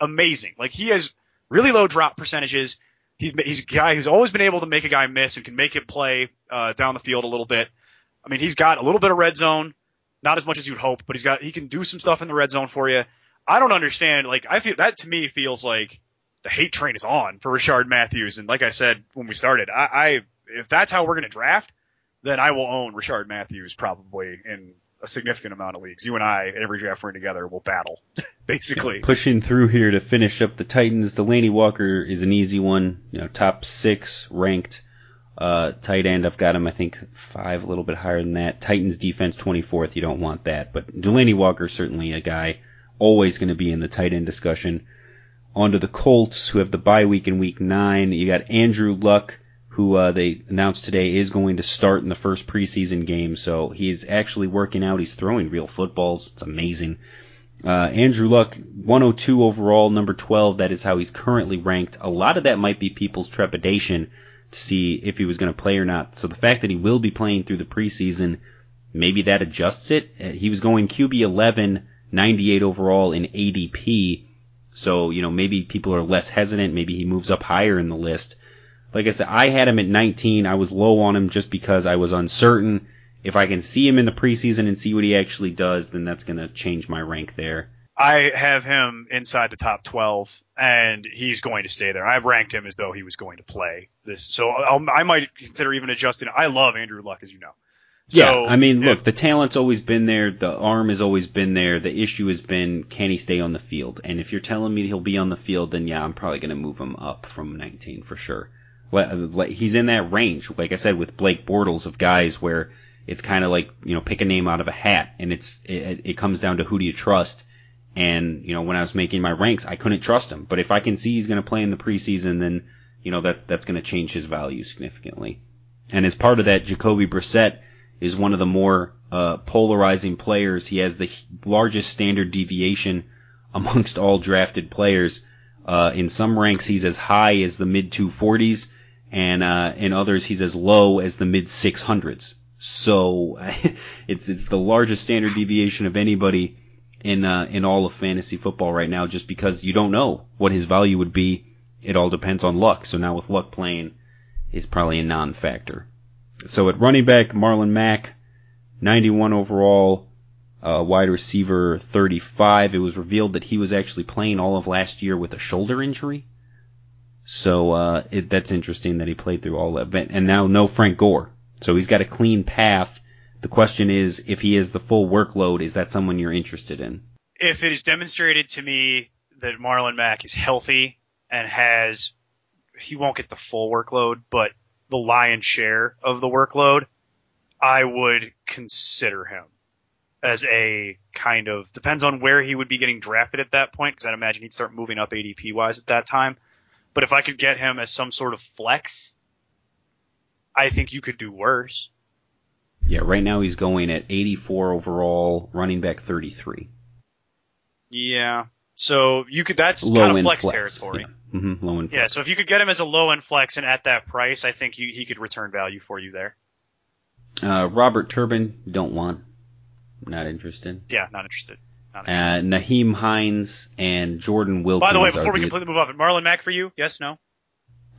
amazing. Like he has really low drop percentages. He's he's a guy who's always been able to make a guy miss and can make it play uh, down the field a little bit. I mean, he's got a little bit of red zone, not as much as you'd hope, but he's got he can do some stuff in the red zone for you. I don't understand. Like I feel that to me feels like the hate train is on for Rishard Matthews. And like I said when we started, I, I if that's how we're going to draft, then I will own Rishard Matthews probably in a significant amount of leagues. You and I, every draft we're in together, will battle, basically. Pushing through here to finish up the Titans, Delanie Walker is an easy one. You know, top six ranked uh, tight end. I've got him, I think, five, a little bit higher than that. Titans defense 24th. You don't want that, but Delanie Walker certainly a guy always going to be in the tight end discussion. On to the Colts, who have the bye week in week nine. You got Andrew Luck who uh, they announced today is going to start in the first preseason game. So he's actually working out. He's throwing real footballs. It's amazing. Uh, Andrew Luck, 102 overall, number 12. That is how he's currently ranked. A lot of that might be people's trepidation to see if he was going to play or not. So the fact that he will be playing through the preseason, maybe that adjusts it. Uh, he was going QB 11, 98 overall in ADP. So, you know, maybe people are less hesitant. Maybe he moves up higher in the list like I said, I had him at 19. I was low on him just because I was uncertain. If I can see him in the preseason and see what he actually does, then that's going to change my rank there. I have him inside the top 12, and he's going to stay there. I ranked him as though he was going to play this, so I'll, i might consider even adjusting. I love Andrew Luck, as you know. So, yeah, I mean, look, if, the talent's always been there. The arm has always been there. The issue has been can he stay on the field? And if you're telling me he'll be on the field, then yeah, I'm probably going to move him up from 19 for sure he's in that range, like I said, with Blake Bortles of guys where it's kind of like you know pick a name out of a hat, and it's it, it comes down to who do you trust. And you know when I was making my ranks, I couldn't trust him, but if I can see he's going to play in the preseason, then you know that that's going to change his value significantly. And as part of that, Jacoby Brissett is one of the more uh, polarizing players. He has the largest standard deviation amongst all drafted players. Uh, in some ranks, he's as high as the mid 240s and uh, in others he's as low as the mid 600s. So it's it's the largest standard deviation of anybody in uh, in all of fantasy football right now, just because you don't know what his value would be. It all depends on luck. So now with luck playing, it's probably a non-factor. So at running back, Marlon Mack, 91 overall, uh, wide receiver 35. It was revealed that he was actually playing all of last year with a shoulder injury. So uh, it, that's interesting that he played through all that. And now no Frank Gore. So he's got a clean path. The question is, if he has the full workload, is that someone you're interested in? If it is demonstrated to me that Marlon Mack is healthy and has, he won't get the full workload, but the lion's share of the workload, I would consider him as a kind of depends on where he would be getting drafted at that point because I'd imagine he'd start moving up ADP wise at that time. But if I could get him as some sort of flex, I think you could do worse. Yeah, right now he's going at 84 overall, running back 33. Yeah. So you could that's low kind of flex, flex, territory. Yeah. Mm-hmm. Low end. Yeah. So if you could get him as a low end flex and at that price, I think you, he could return value for you there. Uh, Robert Turbin, don't want. Not interested. Yeah, not interested. Uh, Nyheim Hines and Jordan Wilkins. By the way, before we completely move off it, Marlon Mack for you? Yes, no?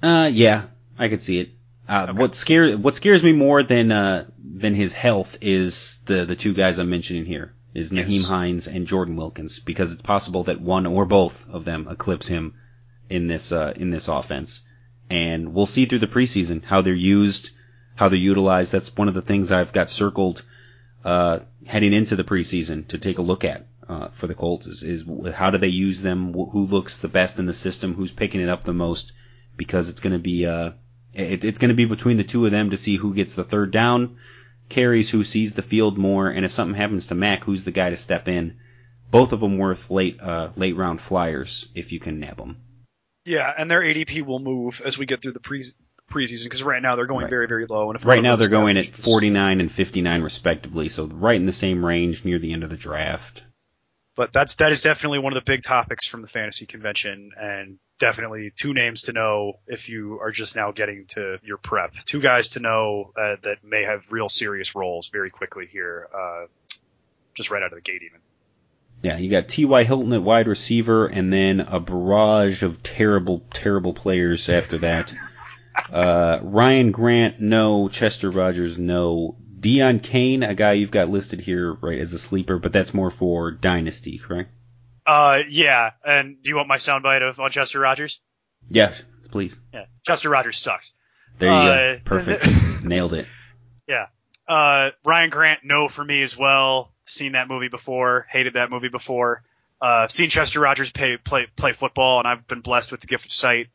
Uh, yeah, I could see it. Uh, okay. what scares what scares me more than uh, than his health is the the two guys I'm mentioning here is yes. Nyheim Hines and Jordan Wilkins because it's possible that one or both of them eclipse him in this uh, in this offense, and we'll see through the preseason how they're used, how they're utilized. That's one of the things I've got circled uh, heading into the preseason to take a look at uh, for the Colts is, is how do they use them? Who looks the best in the system? Who's picking it up the most? Because it's going to be uh, it, it's going to be between the two of them to see who gets the third down carries, who sees the field more, and if something happens to Mack, who's the guy to step in? Both of them worth late uh, late round flyers if you can nab them. Yeah, and their ADP will move as we get through the pre preseason because right now they're going right. very very low. And right now they're going at 49 and 59 respectively, so right in the same range near the end of the draft. But that's that is definitely one of the big topics from the fantasy convention, and definitely two names to know if you are just now getting to your prep. Two guys to know uh, that may have real serious roles very quickly here, uh, just right out of the gate even. Yeah, you got T.Y. Hilton at wide receiver, and then a barrage of terrible, terrible players after that. uh, Ryan Grant, no. Chester Rogers, no. Deon Cain, a guy you've got listed here, right, as a sleeper, but that's more for Dynasty, correct? Uh, yeah. And do you want my soundbite of on Chester Rogers? Yeah, please. Yeah, Chester Rogers sucks. There you Uh, go. Perfect. Nailed it. Yeah. Uh, Ryan Grant, no for me as well. Seen that movie before. Hated that movie before. Uh, seen Chester Rogers play, play, play football, and I've been blessed with the gift of sight.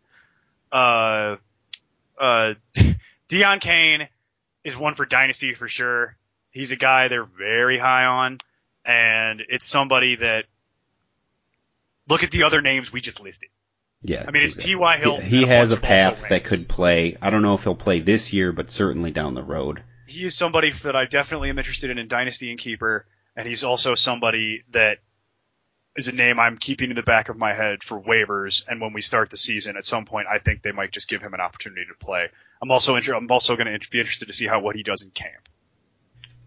Uh, uh, Deon Cain is one for Dynasty for sure. He's a guy they're very high on, and it's somebody that, look at the other names we just listed. Yeah. I mean, it's exactly. T.Y. Hill. He, he has a bunch of also path that could play. I don't know if he'll play this year, but certainly down the road. he is somebody that I definitely am interested in in Dynasty and Keeper, and he's also somebody that is a name I'm keeping in the back of my head for waivers. And when we start the season, at some point, I think they might just give him an opportunity to play. I'm also inter- I'm also going to be interested to see how what he does in camp.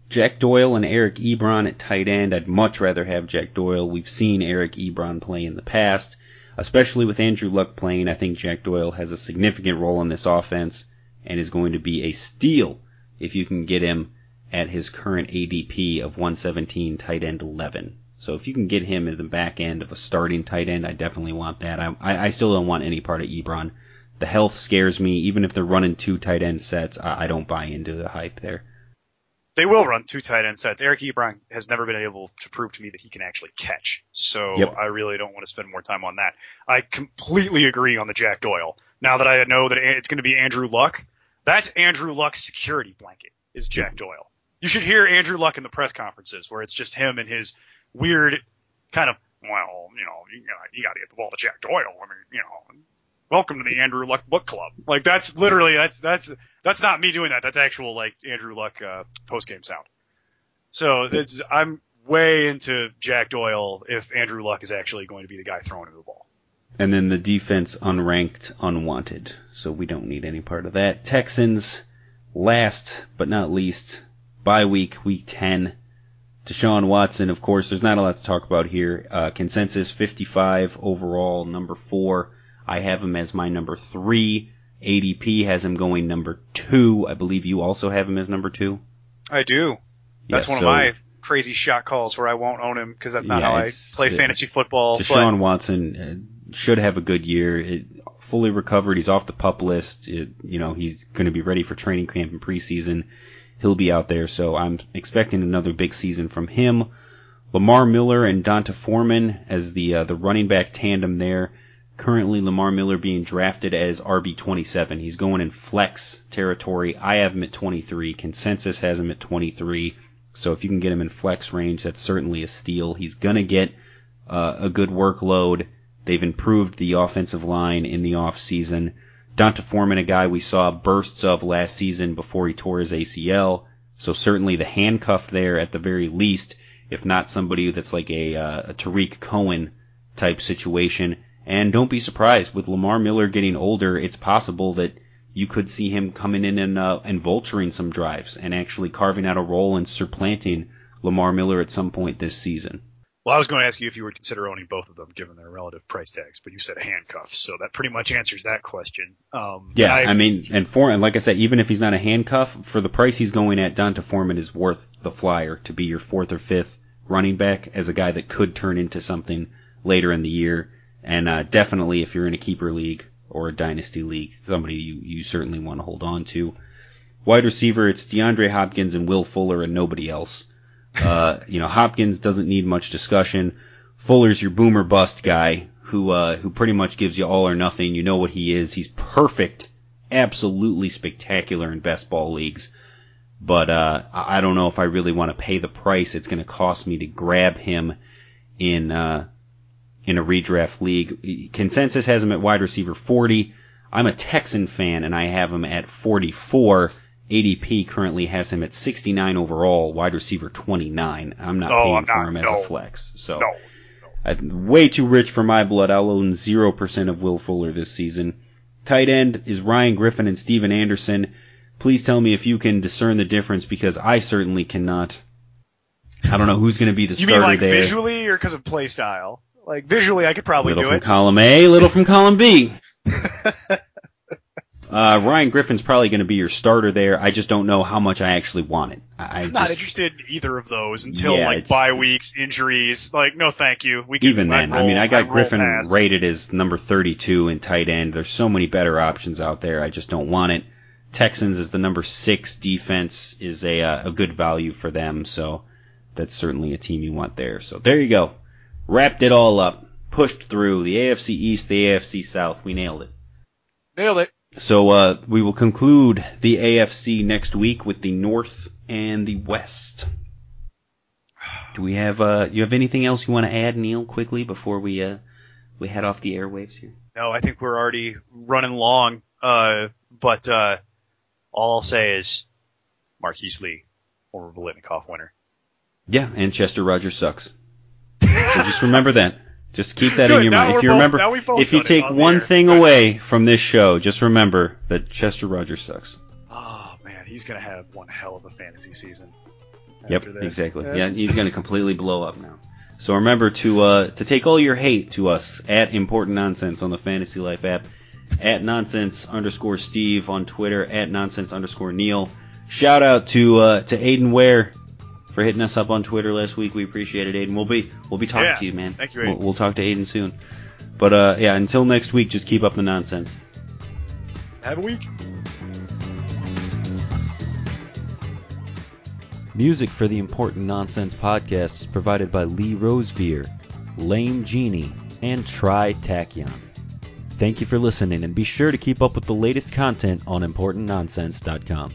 Jack Doyle and Eric Ebron at tight end. I'd much rather have Jack Doyle. We've seen Eric Ebron play in the past, especially with Andrew Luck playing. I think Jack Doyle has a significant role in this offense and is going to be a steal if you can get him at his current ADP of 117 tight end 11. So if you can get him at the back end of a starting tight end, I definitely want that. I, I still don't want any part of Ebron. The health scares me. Even if they're running two tight end sets, I, I don't buy into the hype there. They will run two tight end sets. Eric Ebron has never been able to prove to me that he can actually catch. So Yep. I really don't want to spend more time on that. I completely agree on the Jack Doyle. Now that I know that it's going to be Andrew Luck, that's Andrew Luck's security blanket is Jack Doyle. You should hear Andrew Luck in the press conferences where it's just him and his weird kind of, well, you know, you, got to get the ball to Jack Doyle. I mean, you know, welcome to the Andrew Luck book club. Like that's literally that's that's that's not me doing that. That's actual like Andrew Luck uh, post game sound. So it's I'm way into Jack Doyle if Andrew Luck is actually going to be the guy throwing the ball. And then the defense unranked, unwanted. So we don't need any part of that. Texans, last but not least, bye week, week 10. Deshaun Watson, of course, there's not a lot to talk about here. Uh, consensus 55 overall, number four. I have him as my number three. ADP has him going number two. I believe you also have him as number two. I do. That's Yeah, one so of my crazy shot calls where I won't own him because that's not Yeah, how I play it- fantasy football. Deshaun Watson uh, should have a good year. It, fully recovered. He's off the pup list. It, you know, he's going to be ready for training camp and preseason. He'll be out there, so I'm expecting another big season from him. Lamar Miller and D'Onta Foreman as the uh, the running back tandem there. Currently, Lamar Miller being drafted as RB27. He's going in flex territory. I have him at 23. Consensus has him at 23. So if you can get him in flex range, that's certainly a steal. He's gonna get uh, a good workload. They've improved the offensive line in the offseason. D'Onta Foreman, a guy we saw bursts of last season before he tore his ACL. So certainly the handcuff there at the very least, if not somebody that's like a, uh, a Tarik Cohen type situation. And don't be surprised with Lamar Miller getting older, it's possible that you could see him coming in and, uh, and vulturing some drives and actually carving out a role and supplanting Lamar Miller at some point this season. Well, I was going to ask you if you would consider owning both of them given their relative price tags, but you said handcuffs, so that pretty much answers that question. Um, Yeah, I, I, mean, and for and like I said, even if he's not a handcuff, for the price he's going at, D'Onta Foreman is worth the flyer to be your fourth or fifth running back as a guy that could turn into something later in the year. And uh, definitely, if you're in a keeper league or a dynasty league, somebody you, you certainly want to hold on to. Wide receiver, it's DeAndre Hopkins and Will Fuller and nobody else. Uh, you know, Hopkins doesn't need much discussion. Fuller's your boomer bust guy who uh, who pretty much gives you all or nothing. You know what he is. He's perfect, absolutely spectacular in best ball leagues. But uh, I don't know if I really want to pay the price it's going to cost me to grab him in uh, in a redraft league. Consensus has him at wide receiver 40. I'm a Texan fan and I have him at 44. ADP currently has him at 69 overall, wide receiver 29. I'm not No, paying I'm for not. him as No. a flex. So no. I'm way too rich for my blood. I'll own 0% of Will Fuller this season. Tight end is Ryan Griffin and Stephen Anderson. Please tell me if you can discern the difference because I certainly cannot. I don't know who's going to be the You starter mean like there. visually or because of play style? Like visually, I could probably do it. little do from it. column A, little from column B. Uh, Ryan Griffin's probably going to be your starter there. I just don't know how much I actually want it. I, I I'm not just, interested in either of those until Yeah, like bye weeks, injuries. Like, no, thank you. We can even then. I'd I mean, I got I'd Griffin past. rated as number 32 in tight end. There's so many better options out there. I just don't want it. Texans is the number six defense is a uh, a good value for them. So that's certainly a team you want there. So there you go. Wrapped it all up. Pushed through the AFC East, the AFC South. We nailed it. Nailed it. So uh, we will conclude the AFC next week with the North and the West. Do we have uh, you have anything else you want to add, Neil, quickly before we uh, we head off the airwaves here? No, I think we're already running long. Uh, but uh, all I'll say is Marquise Lee, former Biletnikoff winner. Yeah, and Chester Rogers sucks. So just remember that. Just keep that in your mind. If you both- remember, now we've both if you take on one thing away from this show, just remember that Chester Rogers sucks. Oh man, he's gonna have one hell of a fantasy season. Yep, this. exactly. Uh, Yeah, he's going to completely blow up now. So remember to uh, to take all your hate to us at Important Nonsense on the Fantasy Life app, at Nonsense underscore Steve on Twitter, at Nonsense underscore Neil. Shout out to uh, to Aiden Ware for hitting us up on Twitter last week. We appreciate it, Aiden. We'll be we'll be talking Yeah, to you, man. thank you, We'll, we'll talk to Aiden soon. But uh, yeah, until next week, just keep up the nonsense. Have a week. Music for the Important Nonsense podcast is provided by Lee Rosevear, Lame Genie, and Tri Tachyon. Thank you for listening, and be sure to keep up with the latest content on ImportantNonsense.com.